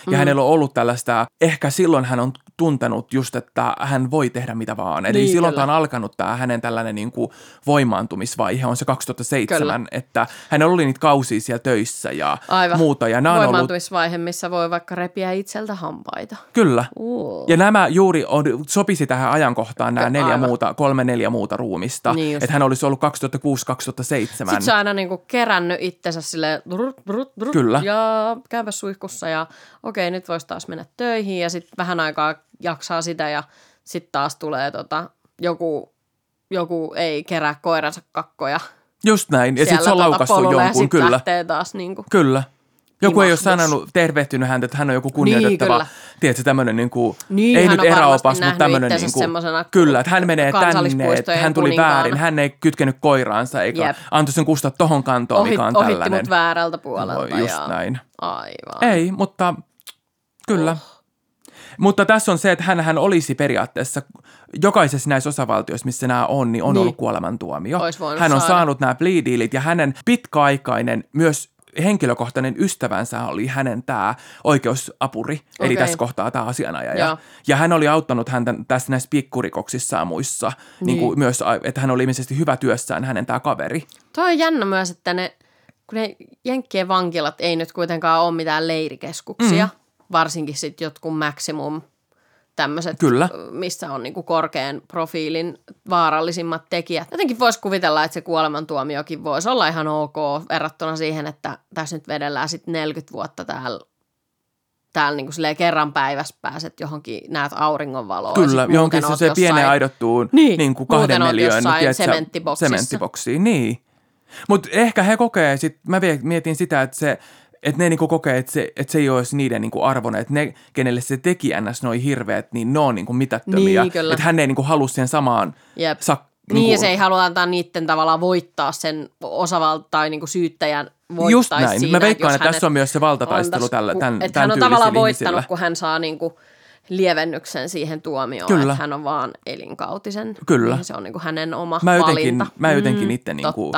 ja Mm. hänellä on ollut tällaista, ehkä silloin hän on tuntenut just, että hän voi tehdä mitä vaan. Eli Niin, silloin kyllä. tämä on alkanut tämä hänen tällainen niin kuin voimaantumisvaihe, on se 2007, Kyllä. että hän oli niitä kausia siellä töissä ja Aivan. muuta. Ja nämä on ollut, Voimaantumisvaihe, missä voi vaikka repiä itseltä hampaita. kyllä. Uh. Ja nämä juuri on, sopisi tähän ajankohtaan nämä neljä Aivan. muuta, kolme neljä muuta ruumista. Niin just. että hän olisi ollut 2006-2007. Sitten se on aina niinku kerännyt itsensä sille brut, brut, brut, Kyllä. ja käypä suihkussa ja okei, nyt voisi taas mennä töihin ja sitten vähän aikaa jaksaa sitä ja sitten taas tulee tota, joku, joku ei kerää koiransa kakkoja Just näin. Ja sitten se on tota ja jonkun, sit kyllä. lähtee taas niinku, Kyllä. Joku ei ole sanonut, tervehtynyt häntä, että hän on joku kunnioitettava, Niin, tiedätkö, tämmöinen niin kuin, Niin, ei nyt eräopas, mutta tämmöinen niin kuin, kyllä, että hän menee tänne, että hän tuli kuninkaana. väärin, hän ei kytkenyt koiraansa eikä Jep. antoi sen kustaa tohon kantoon, ohit, mikä on ohitti tällainen. mut väärältä puolelta. No, just ja... näin. Aivan. Ei, mutta kyllä. Oh. Mutta tässä on se, että hän, hän olisi periaatteessa jokaisessa näissä osavaltioissa, missä nämä on, niin on Niin. ollut kuolemantuomio. Hän on saada. saanut nämä plea dealit ja hänen pitkäaikainen myös henkilökohtainen ystävänsä oli hänen tämä oikeusapuri, eli Okei. tässä kohtaa tämä asianajaja. Joo. Ja hän oli auttanut häntä tässä näissä pikkurikoksissaan muissa, niin. Niin. kuin myös, että hän oli ilmeisesti hyvä työssään hänen tämä kaveri. Toi on jännä myös, että ne, kun ne Jenkkien vankilat ei nyt kuitenkaan ole mitään leirikeskuksia, mm. Varsinkin sitten jotkut maximum tämmöiset, Kyllä. missä on niinku korkean profiilin vaarallisimmat tekijät. Jotenkin voisi kuvitella, että se kuolemantuomiokin voisi olla ihan ok verrattuna siihen, että tässä nyt vedellään sitten 40 vuotta täällä täällä niinku silleen kerran päivässä pääset johonkin, näet auringonvaloa. Kyllä, johonkin se, se pieneen aidottuun Niin, niin kuin kahden neliön tiedätkö, sementtiboksissa. sementtiboksiin. Niin. Mutta ehkä he kokee, sit, mä mietin sitä, että se, että ne niinku kokee, että se, että se ei olisi niiden niinku arvoinen, että ne, kenelle se teki ns. noi hirveät, niin ne on niinku mitättömiä. Niin, kyllä. Että hän ei niinku halua siihen samaan Jep. sak, Niin, niinku- ja se ei halua antaa niiden tavallaan voittaa sen osavalta tai niinku syyttäjän voittaisi Just näin. Siinä, Mä veikkaan, jos että tässä on myös se valtataistelu antaisi- tällä, tämän, että tämän hän on tavallaan voittanut, ihmisillä. kun hän saa niinku lievennyksen siihen tuomioon. Kyllä. Että hän on vaan elinkautisen. Kyllä. Niin se on niinku hänen oma Mä jotenkin, valinta. mä jotenkin Mm, itse, niin kuin,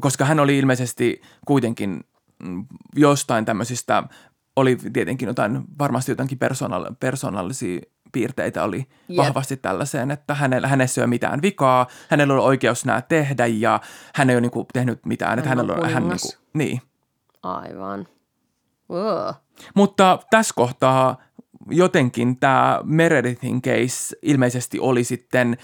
koska hän oli ilmeisesti kuitenkin jostain tämmöisistä, oli tietenkin jotain, varmasti jotakin persoonal, persoonallisia piirteitä oli Jep. vahvasti tällaiseen, että hänellä, hänessä ei ole mitään vikaa, hänellä on oikeus nämä tehdä ja hän ei ole niin kuin, tehnyt mitään. Että Hän hänellä on, hän, niin, kuin, niin. Aivan. Wow. Mutta tässä kohtaa jotenkin tämä Meredithin case ilmeisesti oli sitten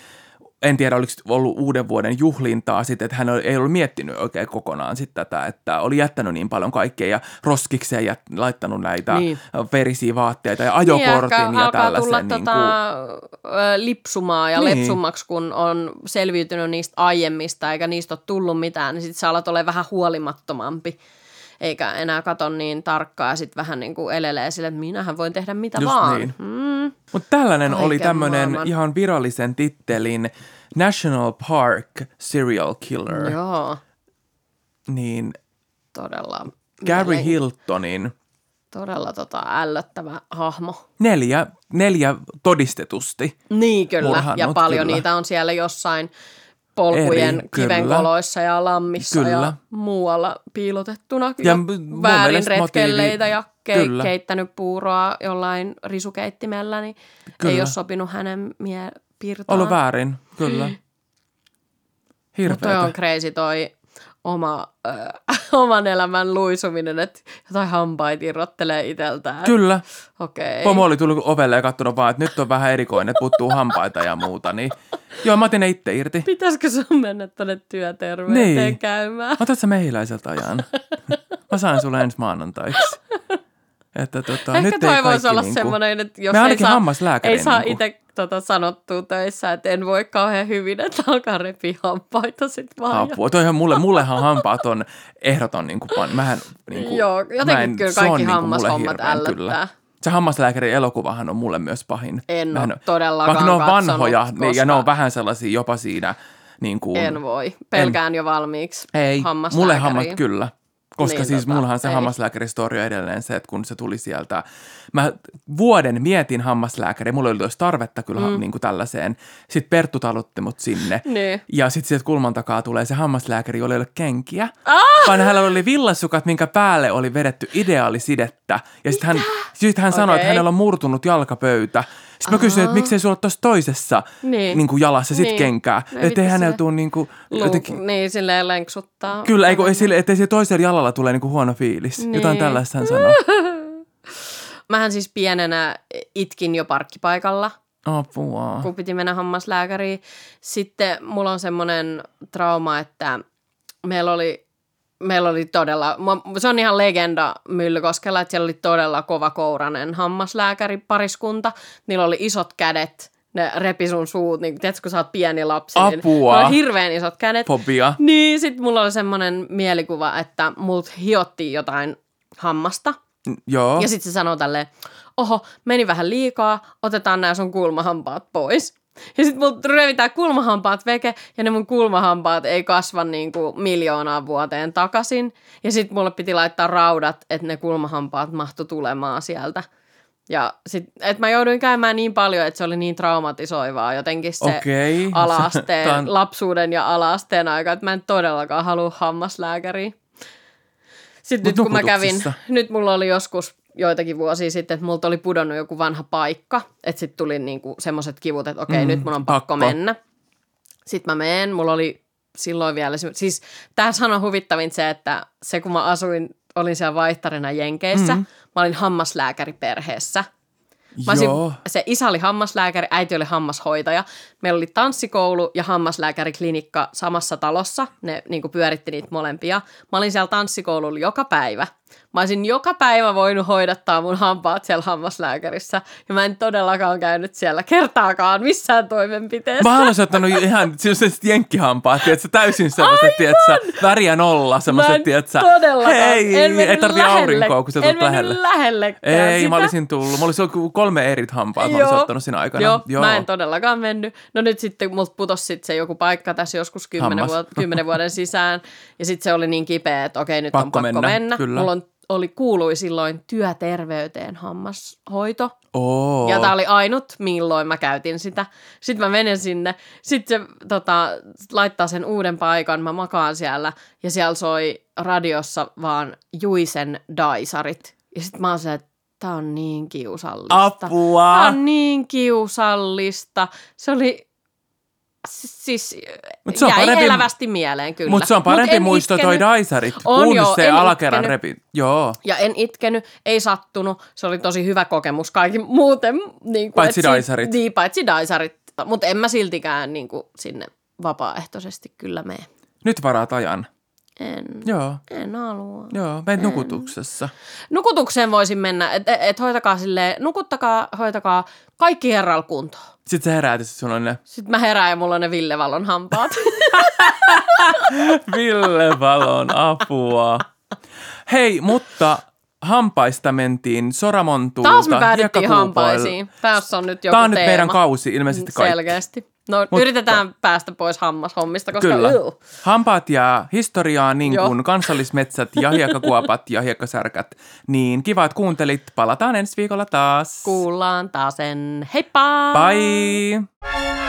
en tiedä, oliko ollut uuden vuoden juhlintaa sitten, että hän ei ollut miettinyt oikein kokonaan sitten tätä, että oli jättänyt niin paljon kaikkea ja roskikseen ja laittanut näitä niin. verisiä vaatteita ja ajokortin niin, ja tällaisen. tulla niin tota, kuin... lipsumaan ja niin. lepsummaksi, kun on selviytynyt niistä aiemmista eikä niistä ole tullut mitään, niin sitten sä alat olla vähän huolimattomampi eikä enää kato niin tarkkaa ja sitten vähän niin kuin elelee sille, että minähän voin tehdä mitä Just vaan. Niin. Mm. Mutta tällainen Kaiken oli tämmöinen ihan virallisen tittelin National Park Serial Killer. Joo. Niin todella Gary mielen... Hiltonin todella tota ällöttävä hahmo. Neljä, neljä todistetusti. Niin kyllä, ja paljon kyllä. niitä on siellä jossain polkujen Eri, kivenkoloissa ja lammissa kyllä. ja muualla piilotettuna. Ja, ja väärin retkelleitä motiivi, ja ke- keittänyt puuroa jollain risukeittimellä, niin kyllä. ei ole sopinut hänen mie- piirtoon. Ollut väärin, kyllä. Hirveetä. Mutta on crazy toi oma, äh, oman elämän luisuminen, että jotain hampaita irrottelee itseltään. Kyllä. Okei. Okay. Pomo oli tullut ovelle ja katsonut vaan, että nyt on vähän erikoinen, että puuttuu hampaita ja muuta, niin joo, mä otin ne itse irti. Pitäisikö sun mennä tuonne työterveyteen niin. käymään? Otat sä mehiläiseltä ajan? mä saan sulle ensi maanantaiksi. Että tota, Ehkä nyt toi ei voisi olla niinku, semmoinen, että jos ei saa, ei saa niinku. itse tota, sanottua töissä, että en voi kauhean hyvin, että alkaa repiä hampaita sit vaan. Apua. Toihan mulle, mullehan hampaat on ehdoton, niin kuin, mähän, niin kuin, Joo, jotenkin en, kyllä kaikki niin hammashommat ällöttää. Kyllä. Se hammaslääkärin elokuvahan on mulle myös pahin. En ole todellakaan Vaikka ne on vanhoja niin, ja ne on vähän sellaisia jopa siinä niin kuin, En voi. Pelkään en, jo valmiiksi Ei, mulle hammat kyllä. Koska niin, siis tota, mullahan se ei. edelleen se, että kun se tuli sieltä, mä vuoden mietin hammaslääkäriä, mulla oli olisi tarvetta kyllä mm. niin kuin tällaiseen. Sitten Perttu talutti mut sinne. Niin. Ja sitten sieltä kulman takaa tulee se hammaslääkäri, jolla ei ole kenkiä, ah! vaan hänellä oli villasukat, minkä päälle oli vedetty ideaalisidettä. Ja sitten hän, sit hän sanoi, okay. että hänellä on murtunut jalkapöytä. Sitten mä kysyin, että miksei sulla ole tuossa toisessa niin. Niin kuin jalassa sit niin. kenkää. No, että ei hänellä tule niin kuin, jotenkin... Niin, silleen lenksuttaa. Kyllä, ei, ei sille, ettei se toisella jalalla tule niin kuin huono fiilis. Niin. Jotain tällaista hän sanoi. Mähän siis pienenä itkin jo parkkipaikalla. Apua. Kun piti mennä hammaslääkäriin. Sitten mulla on semmoinen trauma, että meillä oli meillä oli todella, se on ihan legenda Myllykoskella, että siellä oli todella kova kouranen hammaslääkäripariskunta. Niillä oli isot kädet, ne repi sun suut, niin tiedätkö, kun sä oot pieni lapsi, Apua. niin on hirveän isot kädet. Fobia. Niin, sit mulla oli semmoinen mielikuva, että mult hiottiin jotain hammasta. Joo. Ja sitten se sanoo tälleen, oho, meni vähän liikaa, otetaan nämä sun kulmahampaat pois. Ja sitten mulla revitään kulmahampaat veke, ja ne mun kulmahampaat ei kasva niin kuin miljoonaa vuoteen takaisin. Ja sitten mulle piti laittaa raudat, että ne kulmahampaat mahtu tulemaan sieltä. Ja sit, et mä jouduin käymään niin paljon, että se oli niin traumatisoivaa jotenkin se okay. alaasteen, Tämän... lapsuuden ja alaasteen aika, että mä en todellakaan halua hammaslääkäriä. Sitten Mut nyt kun mä kävin, nyt mulla oli joskus joitakin vuosia sitten, että multa oli pudonnut joku vanha paikka, että sitten tuli niinku semmoiset kivut, että okei, mm, nyt mun on pakko, pakko mennä. Sitten mä menen, mulla oli silloin vielä, siis tässä on huvittavin se, että se kun mä asuin, olin siellä vaihtarina Jenkeissä, mm. mä olin hammaslääkäriperheessä – Mä olisin, se isä oli hammaslääkäri, äiti oli hammashoitaja. Meillä oli tanssikoulu ja hammaslääkäriklinikka samassa talossa. Ne niin pyöritti niitä molempia. Mä olin siellä tanssikoululla joka päivä. Mä olisin joka päivä voinut hoidattaa mun hampaat siellä hammaslääkärissä. Ja mä en todellakaan käynyt siellä kertaakaan missään toimenpiteessä. Mä olisin ottanut ihan sellaiset jenkkihampaat, tiedätkö, täysin sellaiset, tiedätkö, väriä nolla, sellaiset, tiedätkö, todellakaan. Hei, en ei tarvi aurinkoa, kun sä tulet lähelle. lähellekään Ei, sitä. mä olisin tullut. Mä olisin kolme eri hampaat, mä olisin ottanut siinä aikana. Joo, Joo, mä en todellakaan mennyt. No nyt sitten multa putosi sit se joku paikka tässä joskus kymmenen, kymmenen vuoden sisään. Ja sitten se oli niin kipeä, että okei, nyt pakko on pakko mennä. mennä. Kyllä. Mulla on oli, kuului silloin työterveyteen hammashoito. Oh. Ja tämä oli ainut, milloin mä käytin sitä. Sitten mä menen sinne. Sitten se tota, laittaa sen uuden paikan. Mä makaan siellä ja siellä soi radiossa vaan Juisen Daisarit. Ja sitten mä oon se, että tää on niin kiusallista. Apua! Tää on niin kiusallista. Se oli siis Mut se on jäi parempi, elävästi mieleen kyllä. Mutta se on parempi Mut muisto itkenyt. toi Daisarit, on kun joo, se alakerran repi. Joo. Ja en itkenyt, ei sattunut. Se oli tosi hyvä kokemus kaikki muuten. Niin kuin, paitsi Daisarit. Niin, paitsi Daisarit. mutta, mutta en mä siltikään niin kuin sinne vapaaehtoisesti kyllä mene. Nyt varaat ajan. En, Joo, en halua. joo, menet nukutuksessa. Nukutukseen voisin mennä, että et hoitakaa silleen, nukuttakaa, hoitakaa kaikki herralla kuntoon. Sitten sä heräät sit sulla on ne Sitten mä herään ja mulla on ne Ville Vallon hampaat. Ville Valon apua. Hei, mutta hampaista mentiin Soramontulta. Taas me päädyttiin hampaisiin. Tässä on nyt joku Tämä on nyt teema. meidän kausi, ilmeisesti kaikki. Selkeästi. No Mutta- yritetään päästä pois hammashommista, koska Kyllä. Ugh. Hampaat jää historiaan niin kuin kansallismetsät ja hiekkakuopat ja hiekkasärkät. Niin kiva, että kuuntelit. Palataan ensi viikolla taas. kuullaan taas sen. Heippa! Bye!